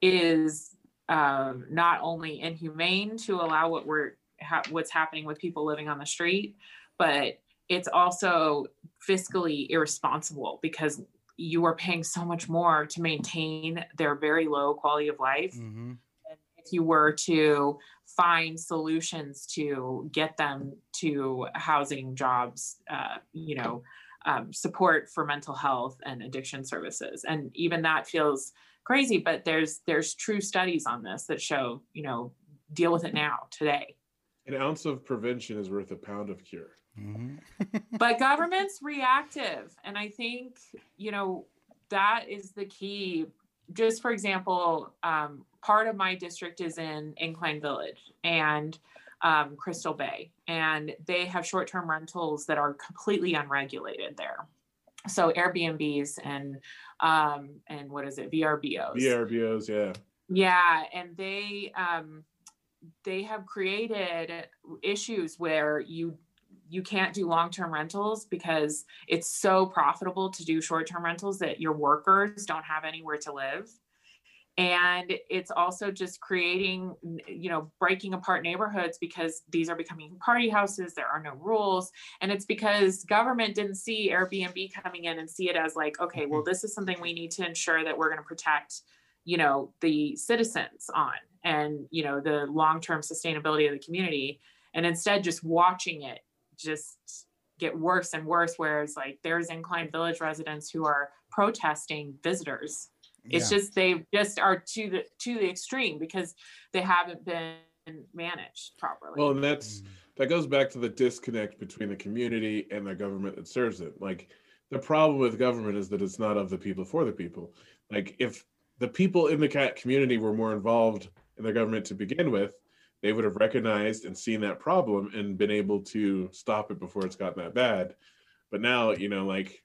is um, not only inhumane to allow what we're ha- what's happening with people living on the street but it's also fiscally irresponsible because you are paying so much more to maintain their very low quality of life mhm. and if you were to find solutions to get them to housing jobs uh, you know um, support for mental health and addiction services and even that feels crazy but there's there's true studies on this that show you know deal with it now today An ounce of prevention is worth a pound of cure. Mhm. but government's reactive and i think you know that is the key just for example um, part of my district is in incline village and um, crystal bay and they have short-term rentals that are completely unregulated there so airbnbs and um, and what is it vrbos VRBOs, yeah. yeah, and they um, they have created issues where you you can't do long-term rentals because it's so profitable to do short-term rentals that your workers don't have anywhere to live. And it's also just creating, you know, breaking apart neighborhoods because these are becoming party houses. There are no rules. And it's because government didn't see Airbnb coming in and see it as like, okay, well, mm-hmm. this is something we need to ensure that we're going to protect you know the citizens on and you know the long-term sustainability of the community and instead just watching it just get worse and worse whereas like there's incline village residents who are protesting visitors it's Yeah. just they just are to the to the extreme because they haven't been managed properly Well, and that's mm. that goes back to the disconnect between the community and the government that serves it. Like the problem with government is that it's not of the people for the people. Like if the people in the cat community were more involved in the government to begin with, they would have recognized and seen that problem and been able to stop it before it's gotten that bad. But now, you know, like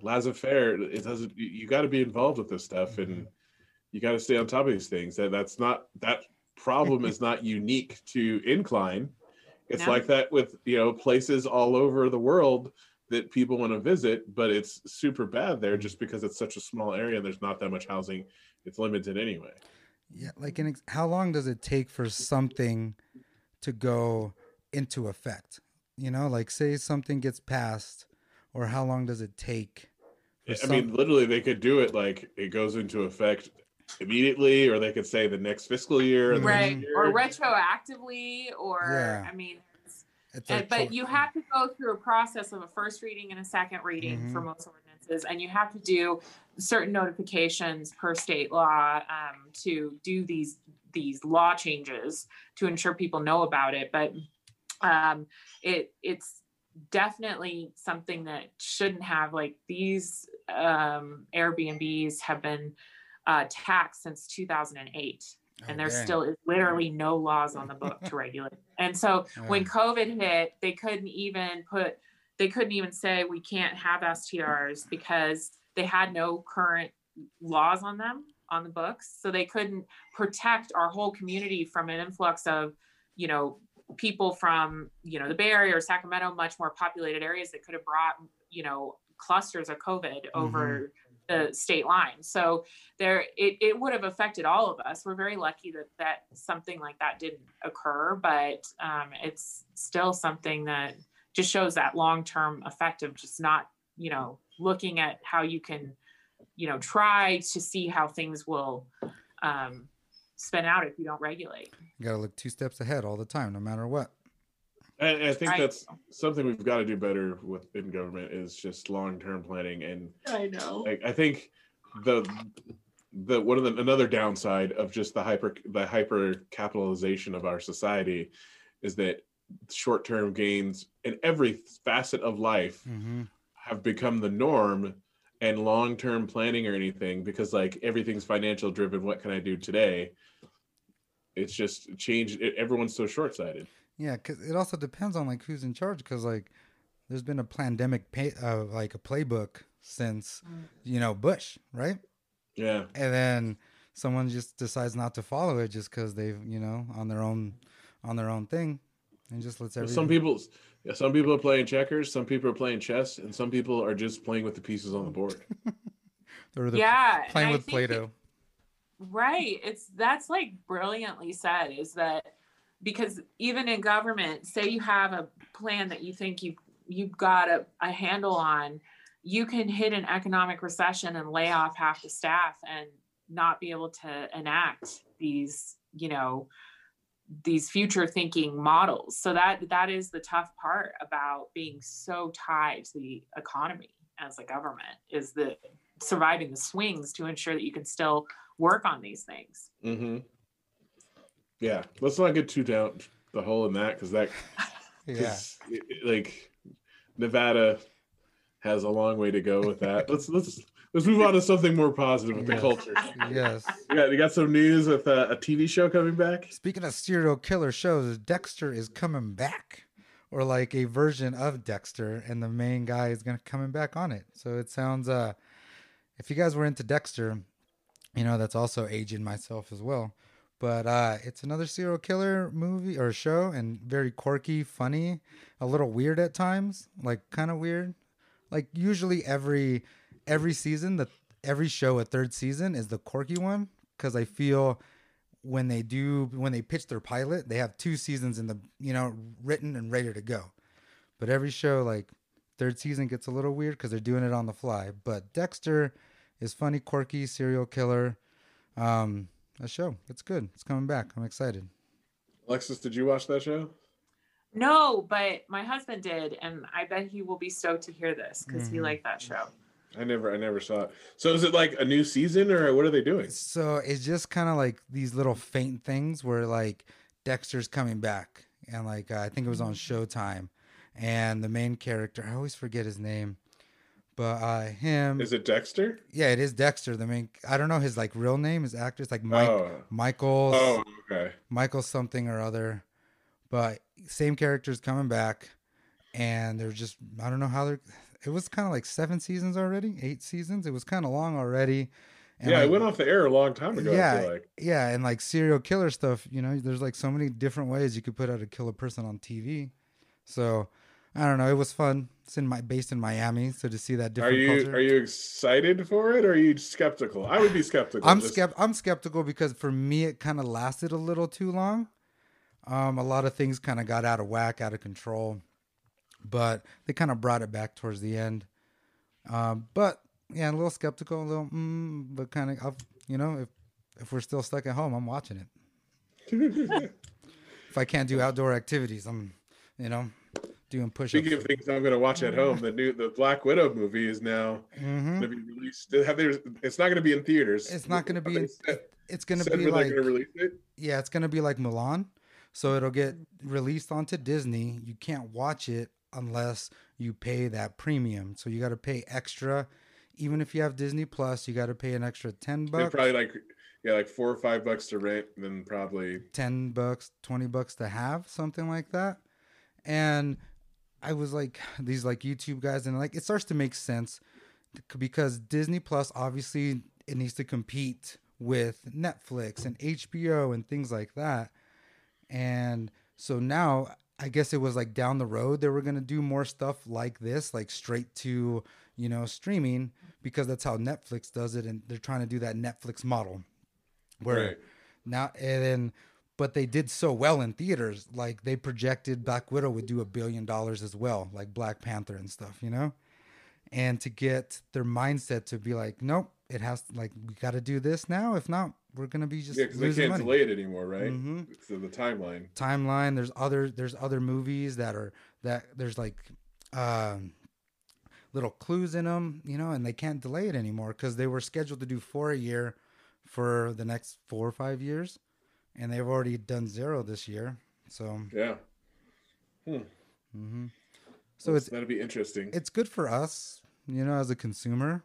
laissez-faire, it doesn't. You, you got to be involved with this stuff, and mm-hmm. you got to stay on top of these things. That that's not that problem is not unique to incline. It's No. like that with you know places all over the world that people want to visit, but it's super bad there mm-hmm. just because it's such a small area and there's not that much housing. It's limited anyway. Yeah, like an ex- how long does it take for something to go into effect? You know, like say something gets passed, or how long does it take? for I mean, literally, they could do it like it goes into effect immediately, or they could say the next fiscal year. and the next right year. or retroactively or Yeah. i mean it's, it's And, like but for- you have to go through a process of a first reading and a second reading for Mhm. most ordinances, and you have to do certain notifications per state law um, to do these these law changes to ensure people know about it. But um, it it's definitely something that shouldn't have like these um, Airbnbs have been uh, taxed since 2008 and there Oh, dang. still is literally no laws on the book to regulate. And so when COVID hit, they couldn't even put, they couldn't even say we can't have STRs because they had no current laws on them on the books. So they couldn't protect our whole community from an influx of, you know, people from, you know, the Bay Area or Sacramento, much more populated areas that could have brought, you know, clusters of COVID over the state line. So there it, it would have affected all of us we're very lucky that that something like that didn't occur but um, it's still something that just shows that long-term effect of just not you know looking at how you can you know try to see how things will um, spin out if you don't regulate you gotta look two steps ahead all the time, no matter what. And I think Right. that's something we've got to do better with in government is just long term planning. And I know. like, I think the the one of the another downside of just the hyper the hyper capitalization of our society is that short term gains in every facet of life hmm have become the norm and long term planning or anything because like everything's financial driven. What can I do today? It's just changed. It, everyone's so short sighted. Yeah, because it also depends on like who's in charge. Because like, there's been a pandemic, pay, uh, like a playbook since you know Bush, right? Yeah. And then someone just decides not to follow it just because they've you know on their own on their own thing, and just lets everything. Some people, yeah, some people are playing checkers, some people are playing chess, and some people are just playing with the pieces on the board. or the yeah, playing with Play-Doh. Right. It's that's like brilliantly said is that because even in government, say you have a plan that you think you you've got a, a handle on, you can hit an economic recession and lay off half the staff and not be able to enact these, you know, these future thinking models. So that that is the tough part about being so tied to the economy as a government is the surviving the swings to ensure that you can still work on these things. mm-hmm. Yeah, let's not get too down the hole in that because that, Yeah. 'cause it- it- like Nevada has a long way to go with that. let's let's let's move on to something more positive with the culture. yes. Got, you got some news with uh, a TV show coming back. Speaking of serial killer shows, Dexter is coming back, or like a version of Dexter, and the main guy is gonna coming back on it. So it sounds. uh If you guys were into Dexter, you know that's also aging myself as well. But uh it's another serial killer movie or show, and very quirky, funny, a little weird at times, like kind of weird. Like usually every every season, the every show a third season is the quirky one because I feel when they do when they pitch their pilot, they have two seasons in the you know written and ready to go. But every show like third season gets a little weird because they're doing it on the fly. But Dexter is funny, quirky, serial killer. Um, a show. It's good. It's coming back. I'm excited. Alexis, did you watch that show? No, but my husband did, and I bet he will be stoked to hear this because he Mhm. liked that show. I never I never saw it. So is it like a new season or what are they doing? So it's just kind of like these little faint things where like Dexter's coming back, and like uh, I think it was on Showtime, and the main character I always forget his name, but uh, him Is it Dexter? Yeah, it is Dexter. The main. I don't know his like real name. His actor's like Mike Oh. Michael Oh, okay. Michael something or other, but same characters coming back, and they're just I don't know how they're. It was kind of like seven seasons already, eight seasons. It was kind of long already. And yeah, like, it went off the air a long time ago. Yeah, like. yeah, and like serial killer stuff. You know, there's like so many different ways you could put out a kill a person on TV. So I don't know. It was fun. It's in my based in Miami, so to see that different. Are you culture. are you excited for it or are you skeptical? I would be skeptical. I'm just- skept- I'm skeptical because for me it kind of lasted a little too long. Um, a lot of things kind of got out of whack, out of control, but they kind of brought it back towards the end. Um, but yeah, a little skeptical, a little, mm, but kind of, you know, if if we're still stuck at home, I'm watching it. if I can't do outdoor activities, I'm, you know, doing push-ups. Speaking of things I'm going to watch at home, the new the Black Widow movie is now Mhm. going to be released. Have there, it's not going to be in theaters. It's not going to be. They In, said- it's going to be where like. going to release it. Yeah, it's gonna be like Mulan. So it'll get released onto Disney. You can't watch it unless you pay that premium. So you got to pay extra. Even if you have Disney Plus, you got to pay an extra ten bucks, probably like yeah, like four or five bucks to rent, and then probably ten bucks, twenty bucks to have something like that. And I was like, these like YouTube guys, and like it starts to make sense because Disney Plus obviously it needs to compete with Netflix and HBO and things like that. And so now I guess it was like down the road they were going to do more stuff like this, like straight to, you know, streaming because that's how Netflix does it and they're trying to do that Netflix model. Where Right. now and then but they did so well in theaters like they projected Black Widow would do a billion dollars as well, like Black Panther and stuff, you know? And to get their mindset to be like, nope, it has like we got to do this now. If not, we're gonna be just Yeah, because they can't money. delay it anymore, right? Mhm. So the timeline. timeline there's other there's other movies that are that there's like um little clues in them you know and they can't delay it anymore because they were scheduled to do four a year for the next four or five years and they've already done zero this year so Yeah. hmm so it's That'd be interesting. it's good for us you know as a consumer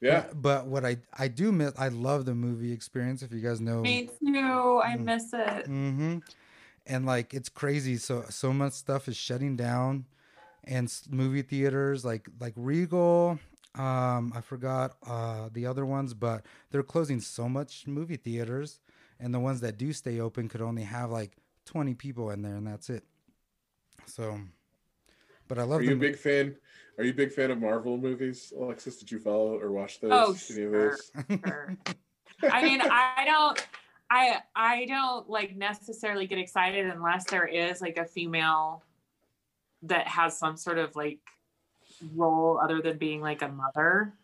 yeah. but, but what i i do miss i love the movie experience if you guys know Me too. I Mm. miss it. hmm And like it's crazy. So so much stuff is shutting down, and movie theaters like like Regal. Um, I forgot uh the other ones, but they're closing so much movie theaters, and the ones that do stay open could only have like twenty people in there, and that's it. So, but I love Are you a big fan? Are you a big fan of Marvel movies, Alexis? Did you follow or watch those? Oh, Any of sure, those? sure. I mean, I don't, I, I don't like necessarily get excited unless there is like a female that has some sort of like role other than being like a mother.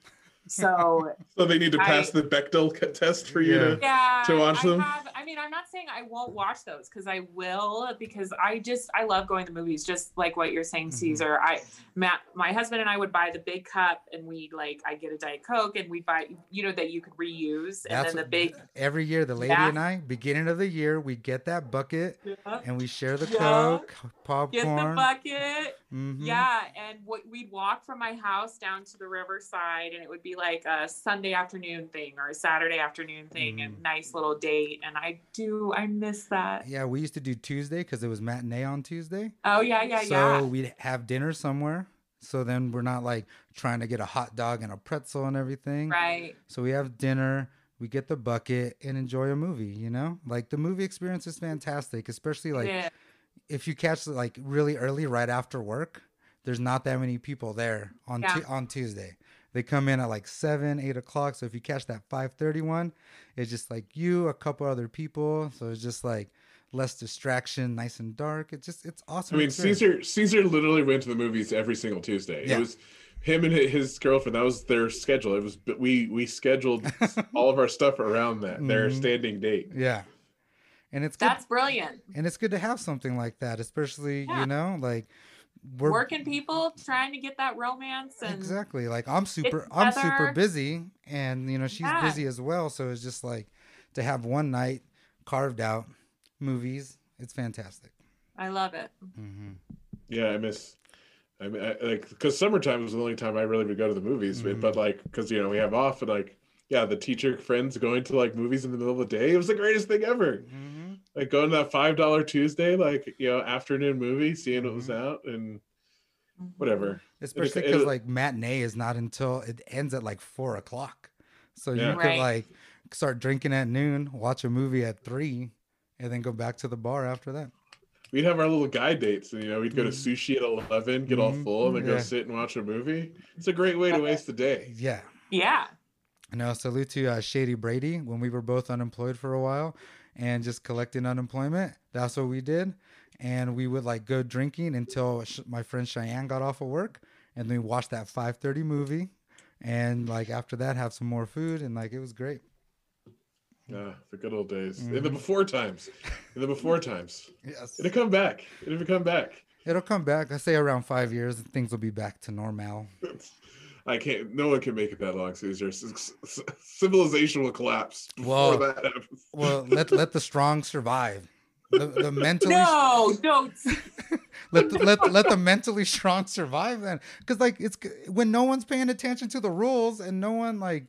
So So they need to pass I- the Bechdel test for you Yeah. to. yeah, To watch I them? Have, I mean, I'm not saying I won't watch those because I will because I just I love going to movies. Just like what you're saying, Mhm. Caesar. I Matt, my husband and I would buy the big cup, and we would like I get a diet coke, and we would buy you know that you could reuse, and That's then the big every year. The lady Yeah. and I, beginning of the year, we get that bucket yeah, and we share the Yeah. coke, get the popcorn. bucket. Mhm. Yeah, and what we'd walk from my house down to the riverside, and it would be like a Sunday afternoon thing or a Saturday afternoon thing, Mm. and nice little date. And I do, I miss that. Yeah, we used to do Tuesday because it was matinee on Tuesday. Oh yeah, yeah, so yeah. So we'd have dinner somewhere. So then we're not like trying to get a hot dog and a pretzel and everything. Right. So we have dinner, we get the bucket and enjoy a movie, you know? Like the movie experience is fantastic, especially like yeah. if you catch it like really early right after work, there's not that many people there on Yeah. Tu- on Tuesday. They come in at like seven, eight o'clock. So if you catch that 531, it's just like you, a couple other people. So it's just like less distraction, nice and dark. It's just it's awesome. I mean. Caesar Caesar literally went to the movies every single Tuesday. Yeah. It was him and his girlfriend. That was their schedule. It was but we we scheduled all of our stuff around that their Mhm. standing date. Yeah. And it's good That's brilliant. and it's good to have something like that, especially, Yeah. you know, like we're Working people trying to get that romance and Exactly. Like I'm super I'm super busy and you know she's Yeah. busy as well, so it's just like to have one night carved out movies. It's fantastic. I love it. hmm Yeah, I miss. I mean, I, like because summertime was the only time I really would go to the movies. But, Mhm. but like because you know we have off and like yeah, the teacher friends going to like movies in the middle of the day. It was the greatest thing ever. hmm Like going to that five dollar Tuesday, like you know afternoon movie, seeing what was Mhm. out and whatever. Especially it- because like matinee is not until it ends at like four o'clock, so Yeah. you could like start drinking at noon, watch a movie at three, and then go back to the bar after that. We'd have our little guy dates, and you know we'd go to Mhm. sushi at eleven, get all full, and then go sit and watch a movie. It's a great way to waste the day. Yeah. Yeah. No, salute to uh, Shady Brady when we were both unemployed for a while and just collecting unemployment. That's what we did. And we would like go drinking until sh- my friend Cheyenne got off of work and then we watched that 5:30 movie and like after that have some more food and like it was great. Yeah, the good old days. In the Mhm. before times. In the before times. Yes. It'll come back. It'll come back. It'll come back. I say around 5 years and things will be back to normal. I can't. No one can make it that long, Caesar. C- c- Civilization will collapse before Whoa. that happens. Well, let let the strong survive. The, the mentally No, don't. let the, let let the mentally strong survive then because like it's when no one's paying attention to the rules and no one like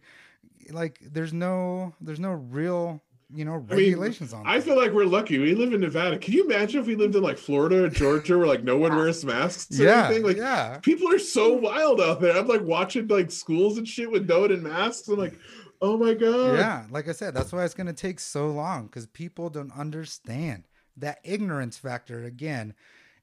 like there's no there's no real you know I mean, regulations on I feel like we're lucky. We live in Nevada. Can you imagine if we lived in like Florida or Georgia, where like no one wears masks? Or yeah anything? Like yeah people are so wild out there. I'm like watching like schools and shit with no one in masks. I'm like, oh my god. yeah like i said that's why it's going to take so long because people don't understand that ignorance factor again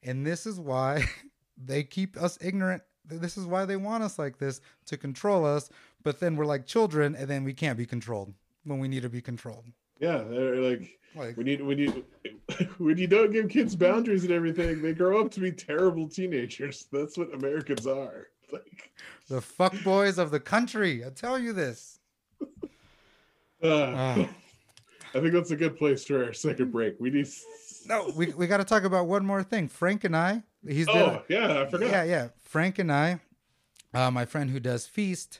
and this is why they keep us ignorant this is why they want us like this to control us but then we're like children and then we can't be controlled when we need to be controlled Yeah, they're like like when you when you when you don't give kids boundaries and everything, they grow up to be terrible teenagers. That's what Americans are. Like, the fuck boys of the country. I tell you this. uh, Ah. I think that's a good place for our second break. We need. No, we we got to talk about one more thing. Frank and I, he's Oh a- yeah, I forgot. yeah, yeah. Frank and I, uh, my friend who does Feast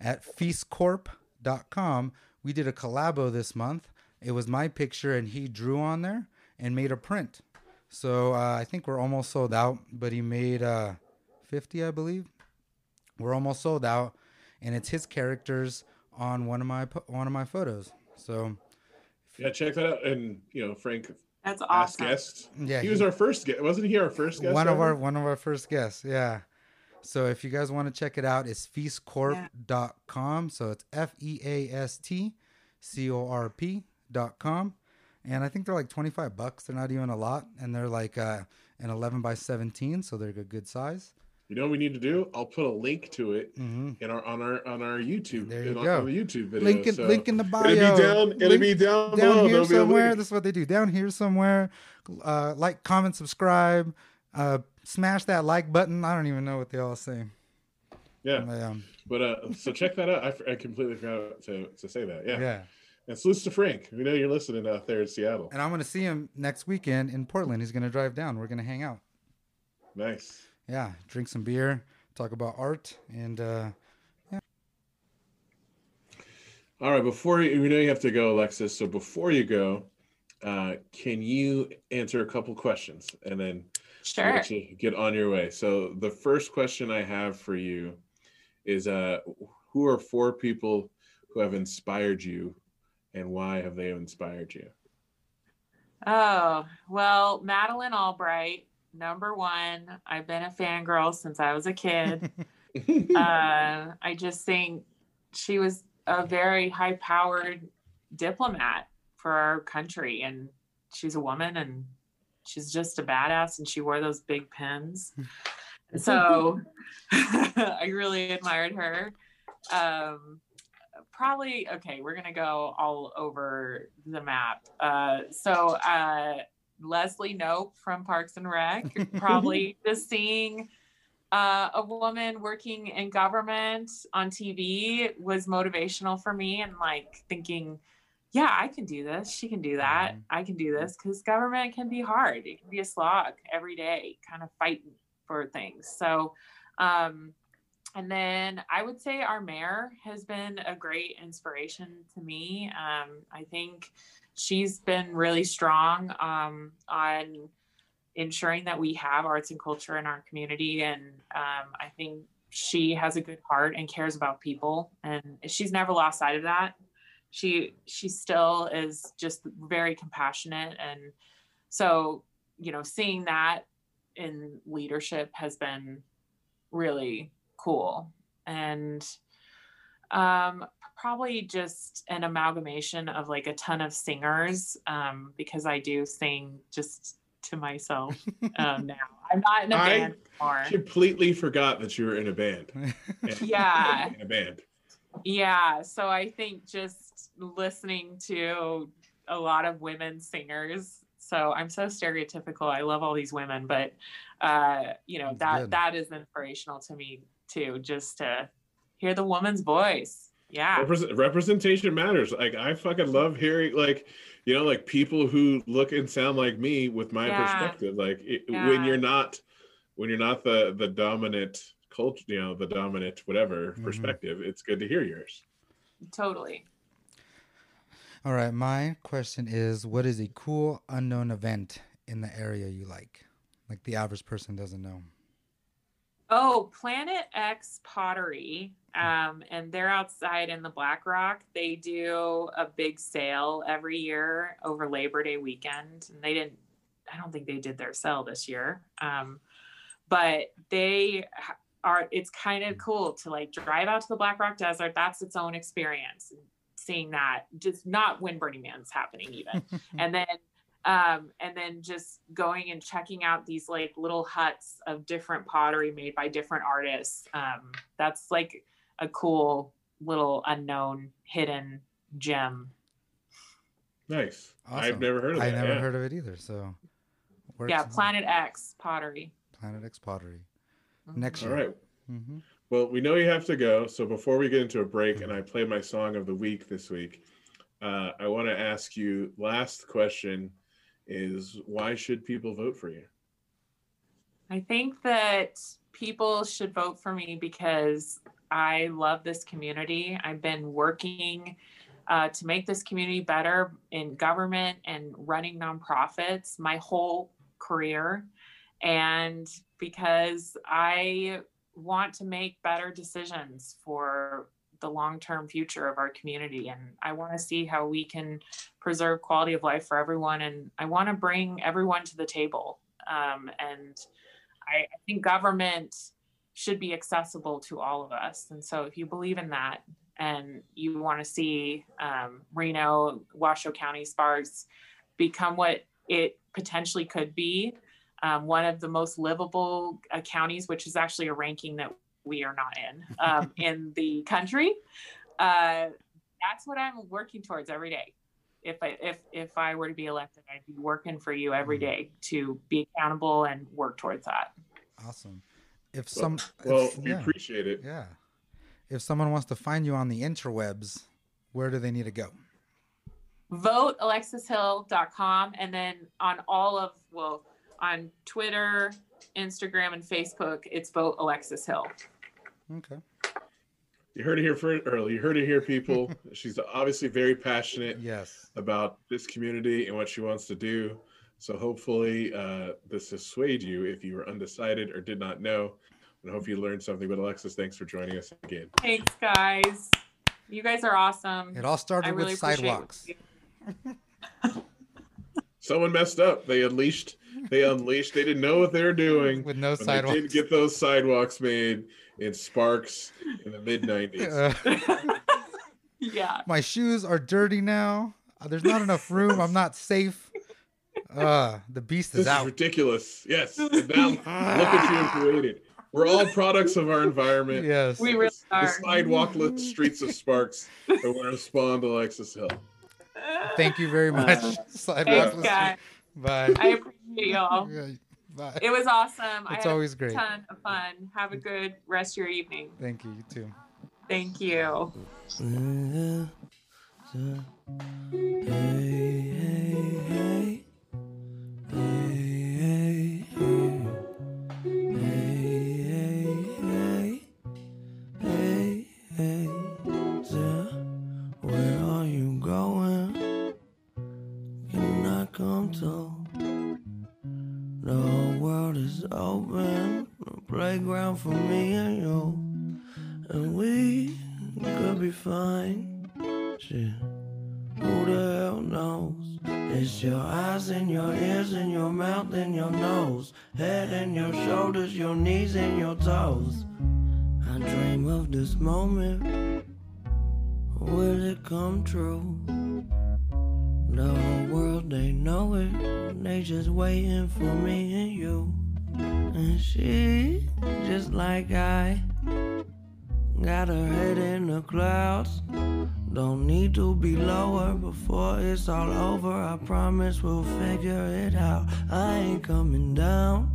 at feastcorp.com, we did a collabo this month. It was my picture and he drew on there and made a print. So uh, I think we're almost sold out, but he made uh, 50, I believe. We're almost sold out, and it's his characters on one of my one of my photos. So Yeah, check that out. And you know, Frank, That's past awesome. guest. Yeah, he was our first guest. Wasn't he our first guest? one of our one of our first guests yeah so if you guys want to check it out it's feastcorp.com so it's f-e-a-s-t-c-o-r-p dot com and i think they're like 25 bucks they're not even a lot and they're like uh an 11 by 17 so they're a good size You know what we need to do? I'll put a link to it Mhm. in our on our on our YouTube. There you go. On the YouTube video. link in, so link in the bio It'll be down. It'll Link be down, down below. here There'll somewhere this is what they do down here somewhere uh like comment subscribe uh smash that like button i don't even know what they all say Yeah. um, But uh, so check that out. I completely forgot to, to say that. Yeah. yeah And salutes to Frank. We know you're listening out there in Seattle. And I'm going to see him next weekend in Portland. He's going to drive down. We're going to hang out. Nice. Yeah, drink some beer, talk about art, and uh, All right. Before you, we know you have to go, Alexis. So before you go, uh, can you answer a couple questions and then Sure. let you get on your way? So the first question I have for you is, uh, who are four people who have inspired you, and why have they inspired you? Oh, well, Madeleine Albright, number one. I've been a fangirl since I was a kid. uh, I just think she was a very high powered diplomat for our country. And she's a woman and she's just a badass and she wore those big pins. so I really admired her. Um, probably, okay, we're to go all over the map. Uh, so, uh, Leslie Knope from Parks and Rec, probably just seeing uh, a woman working in government on TV was motivational for me and like thinking, yeah, I can do this. She can do that. I can do this because government can be hard. It can be a slog every day, kind of fighting for things. So, um, and then I would say our mayor has been a great inspiration to me. Um, I think she's been really strong um, on ensuring that we have arts and culture in our community. And um, I think she has a good heart and cares about people. And she's never lost sight of that. She she still is just very compassionate. And so, you know, seeing that in leadership has been really cool. And um, probably just an amalgamation of like a ton of singers um, because I do sing just to myself um, now. I'm not in a I band anymore. completely forgot that you were in a band. Yeah. In a band. Yeah. So I think just listening to a lot of women singers. So I'm so stereotypical. I love all these women, but uh, you know, That's that good. that is inspirational to me too, just to hear the woman's voice. Yeah. Represent, representation matters. Like I fucking love hearing like you know like people who look and sound like me with my Yeah. perspective. Like it, Yeah. when you're not when you're not the the dominant culture, you know, the dominant whatever Mhm. perspective, it's good to hear yours. Totally. all right. My question is, what is a cool unknown event in the area you like? Like the average person doesn't know. Oh, Planet X Pottery. Um, and they're outside in the Black Rock. They do a big sale every year over Labor Day weekend. And they didn't, I don't think they did their sale this year. Um, but they are, it's kind of cool to like drive out to the Black Rock Desert. That's its own experience. Seeing that, just not when Burning Man's happening, even and then um, and then just going and checking out these like little huts of different pottery made by different artists. Um, that's like a cool little unknown hidden gem. Nice. I've never heard of I that. never yeah. heard of it either. So, where yeah, to- Planet X pottery. Planet X Pottery. Mhm. Next All year. right. Mm-hmm. Well, we know you have to go. So before we get into a break and I play my song of the week this week, uh, I want to ask you. Last question is why should people vote for you? I think that people should vote for me because I love this community. I've been working uh, to make this community better in government and running nonprofits my whole career. And because I want to make better decisions for the long term future of our community. And I want to see how we can preserve quality of life for everyone. And I want to bring everyone to the table. Um, and I, I think government should be accessible to all of us. And so if you believe in that and you want to see um, Reno, Washoe County, Sparks become what it potentially could be, um, one of the most livable uh, counties, which is actually a ranking that we are not in um, in the country. Uh, that's what I'm working towards every day. If I if if I were to be elected, I'd be working for you every day to be accountable and work towards that. Awesome. If some, well, if- we yeah, appreciate it. yeah. If someone wants to find you on the interwebs, where do they need to go? votealexishill.com and then on all of well on twitter instagram and facebook it's vote alexis hill Okay. You heard it here for early. You heard it here, people. She's obviously very passionate Yes. about this community and what she wants to do. So hopefully, uh, this has swayed you if you were undecided or did not know. And I hope you learned something. But Alexis, thanks for joining us again. thanks guys you guys are awesome It all started I with really sidewalks. Someone messed up. They unleashed. They unleashed. They didn't know what they were doing. With no sidewalks. They did sidewalks. get those sidewalks made in Sparks in the mid '90s. Uh, yeah my shoes are dirty now. Uh, There's not enough room. I'm not safe. Uh, the beast is This is is ridiculous. Yes. And now look at you have created. We're all products of our environment. Yes. we really The are sidewalkless streets of Sparks are going to respond to Alexis Hill. Thank you very much. thanks Sidewalks. guys Bye. i appreciate y'all Yeah, Bye. it was awesome It's I had always great. a ton of fun have a good rest of your evening Thank you. You too. thank you Where are you going? Come to? The whole world open, a playground for me and you, and we could be fine. Shit, who the hell knows? It's your eyes and your ears and your mouth and your nose, head and your shoulders, your knees and your toes. I dream of this moment. Will it come true? The whole world, they know it. They just waiting for me and you. And she, just like I, got her head in the clouds. Don't need to be lower before it's all over. I promise we'll figure it out. I ain't coming down.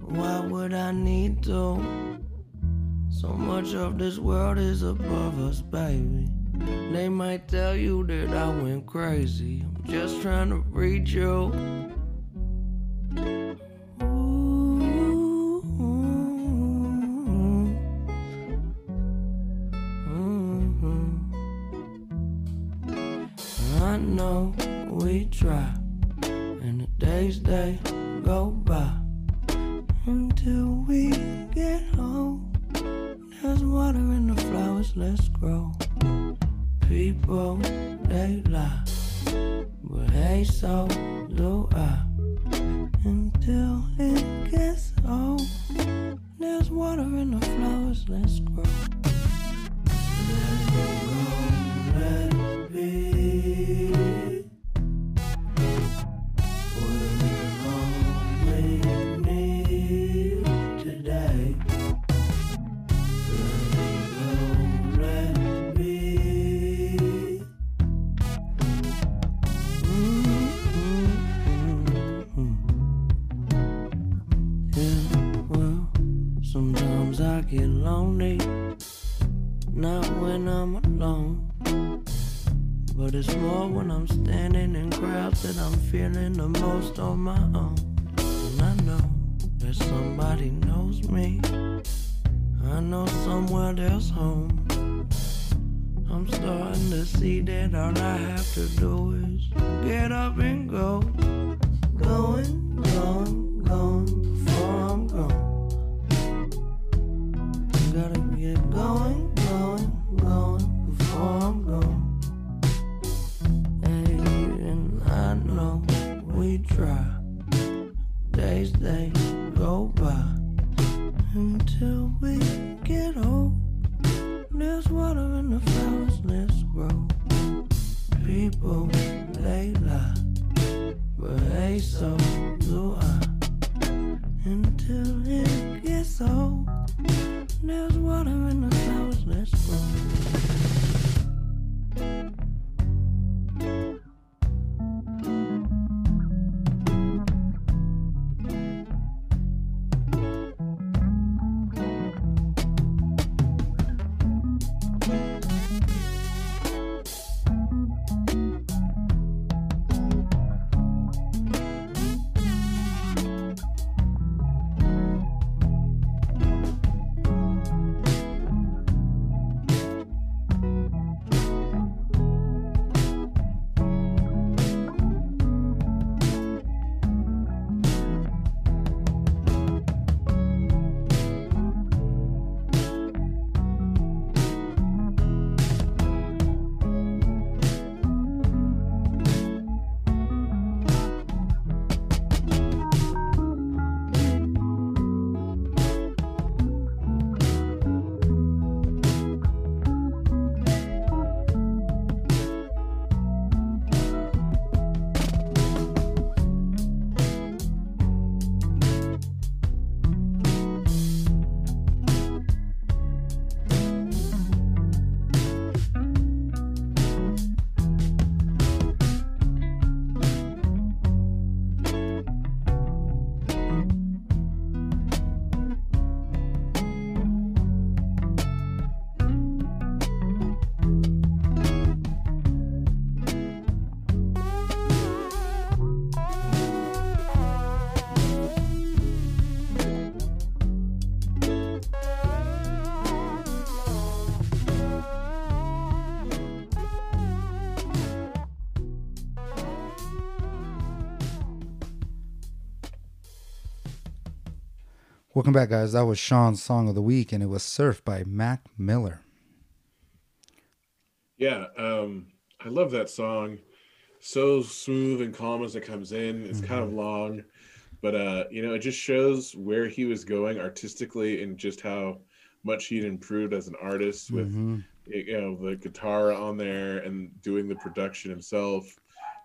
Why would I need to? So much of this world is above us, baby. They might tell you that I went crazy. I'm just trying to reach you. Welcome back, guys. That was Sean's song of the week, and it was Surf by Mac Miller. Yeah, um, I love that song. So smooth and calm as it comes in. It's kind of long, but uh, you know, it just shows where he was going artistically and just how much he'd improved as an artist with Mhm. you know the guitar on there and doing the production himself,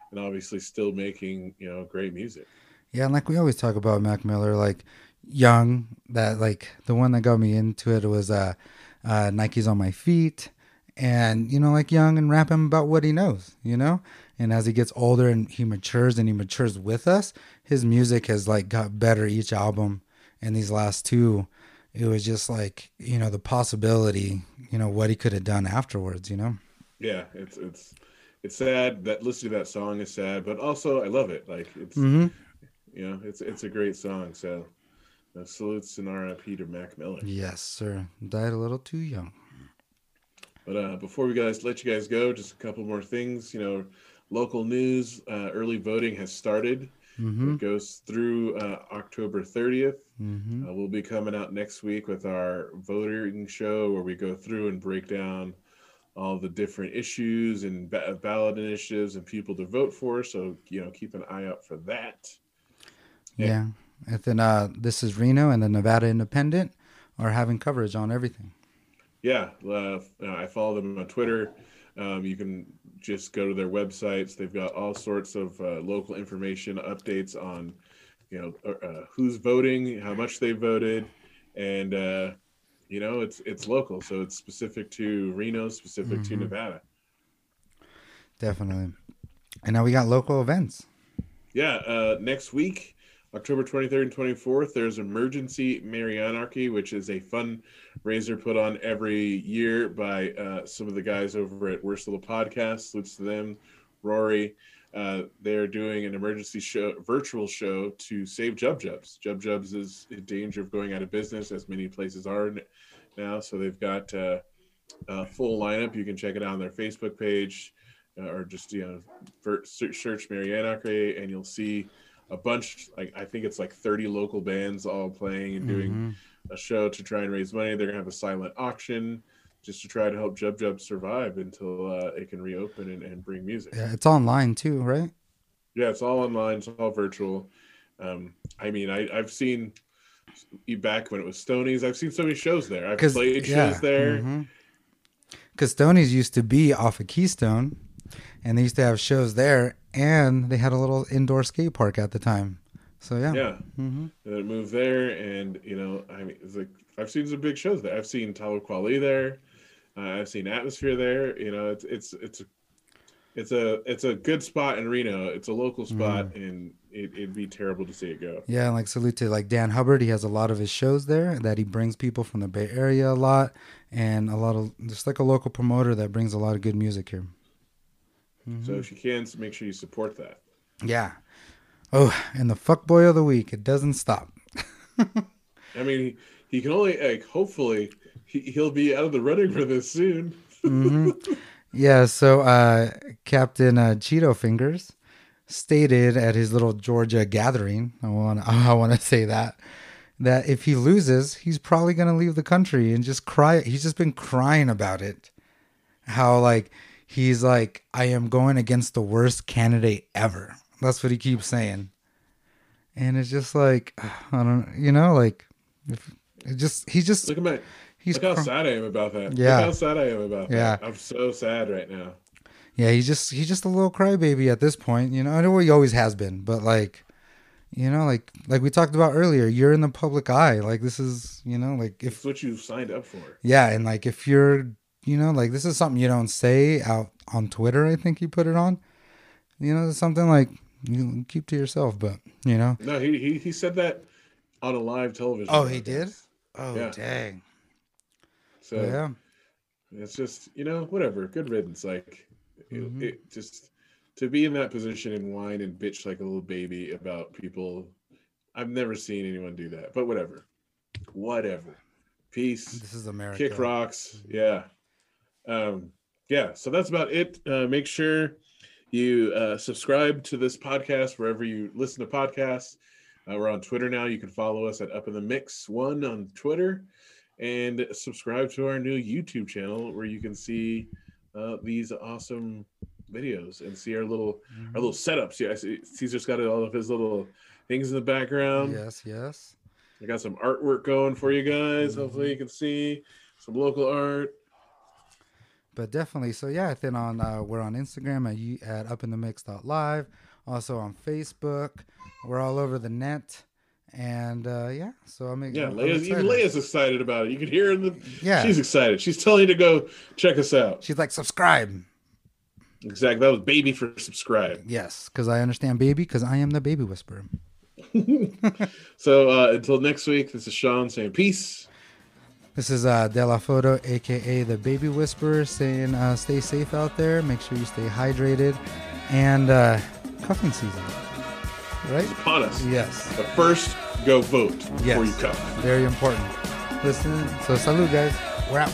and obviously still making you know great music. Yeah, and like we always talk about Mac Miller, like young, that like the one that got me into it was uh, uh Nike's on my feet. And you know, like young and rapping about what he knows, you know? And as he gets older and he matures and he matures with us, his music has like got better each album. And these last two, it was just like, you know, the possibility, you know, what he could have done afterwards, you know? Yeah, it's it's it's sad that listening to that song is sad, but also I love it. Like it's mm-hmm. you know it's it's a great song. So uh, salutes and RIP to Mac Miller. Yes, sir. Died a little too young. But uh, before we guys let you guys go, just a couple more things. You know, local news. Uh, early voting has started. Mhm. It goes through uh, October 30th. Mhm. Uh, we'll be coming out next week with our voting show where we go through and break down all the different issues and ba- ballot initiatives and people to vote for. So you know, keep an eye out for that. Yeah. And then uh, this is Reno and the Nevada Independent are having coverage on everything. Yeah, uh, I follow them on Twitter. Um, you can just go to their websites. They've got all sorts of uh, local information, updates on, you know, uh, who's voting, how much they voted, and uh, you know, it's it's local, so it's specific to Reno, specific to Mhm. Nevada. Definitely. And now we got local events. Yeah, uh, next week October 23rd and 24th, there's Emergency Marianarchy, which is a fundraiser put on every year by uh, some of the guys over at Worst Little Podcast. Salutes to them, Rory. Uh, they're doing an emergency show, virtual show to save Jub Jubs. Jub Jubs is in danger of going out of business, as many places are now. So they've got uh, a full lineup. You can check it out on their Facebook page, uh, or just you know search Marianarchy, and you'll see a bunch. Like I think it's like 30 local bands all playing and doing Mhm. a show to try and raise money. They're gonna have a silent auction just to try to help Jub Jub survive until uh, it can reopen and, and bring music. Yeah, it's online too, right? Yeah, it's all online. It's all virtual. Um, I mean, I, I've seen back when it was Stonies. I've seen so many shows there. I've played yeah, shows there. Because Stoney's used to be off of Keystone, and they used to have shows there, and they had a little indoor skate park at the time. So yeah, Yeah. hmm And then moved there, and you know, I mean, it's like I've seen some big shows there. I've seen Kweli there. Uh, I've seen Atmosphere there. You know, it's it's it's it's a it's a good spot in Reno. It's a local spot, and it, it'd be terrible to see it go. yeah. and, Like salute to like Dan Hubbard. He has a lot of his shows there that he brings people from the Bay Area a lot, and a lot of just like a local promoter that brings a lot of good music here. So if you can, make sure you support that. Yeah. Oh, and the fuckboy of the week. It doesn't stop. I mean, he, he can only like hopefully he, he'll be out of the running for this soon. hmm Yeah, so uh, Captain uh, Cheeto Fingers stated at his little Georgia gathering, I want I want to say that that if he loses, he's probably going to leave the country and just cry. He's just been crying about it. How like he's like I am going against the worst candidate ever. That's what he keeps saying. And it's just like I don't you know like if it just he just Look at my he's look how sad I am about that. Yeah. Look how sad I am about Yeah. that. I'm so sad right now. Yeah, he's just he's just a little crybaby at this point. You know, I know he always has been, but like, you know, like like we talked about earlier, you're in the public eye. Like this is, you know, like if It's what you signed up for. yeah, and like if you're, you know, like this is something you don't say out on Twitter. I think you put it on. You know, something like you keep to yourself, but you know. No, he he, he said that on a live television. Oh, he did. Oh, Yeah. dang. So yeah. it's just you know whatever. Good riddance. Like it- Mhm. it, just to be in that position and whine and bitch like a little baby about people. I've never seen anyone do that. But whatever. Whatever. Peace. This is America. Kick rocks. Yeah. Um, yeah. So that's about it. Uh, make sure you uh, subscribe to this podcast wherever you listen to podcasts. Uh, we're on Twitter now. You can follow us at Up in the Mix One on Twitter, and subscribe to our new YouTube channel where you can see uh, these awesome videos and see our little our little setups. Yeah, I see Caesar's got all of his little things in the background. Yes, yes. I got some artwork going for you guys. Hopefully, Mm-hmm. you can see some local art. But definitely so yeah then on uh, we're on instagram at you at up in the mix live also on facebook we're all over the net and uh yeah so i'm Yeah, I'm Leia's, excited. Leia's excited about it. You can hear her in the. Yeah. she's excited. She's telling you to go check us out. she's like subscribe Exactly. That was baby for subscribe. yes because i understand baby because i am the baby whisperer So uh, until next week, this is Sean saying peace. This is uh de la foto aka the baby whisperer saying uh stay safe out there make sure you stay hydrated and uh cuffing season right? Upon us. yes. But first, go vote yes. before you come. very important. Listen so salute guys. We're out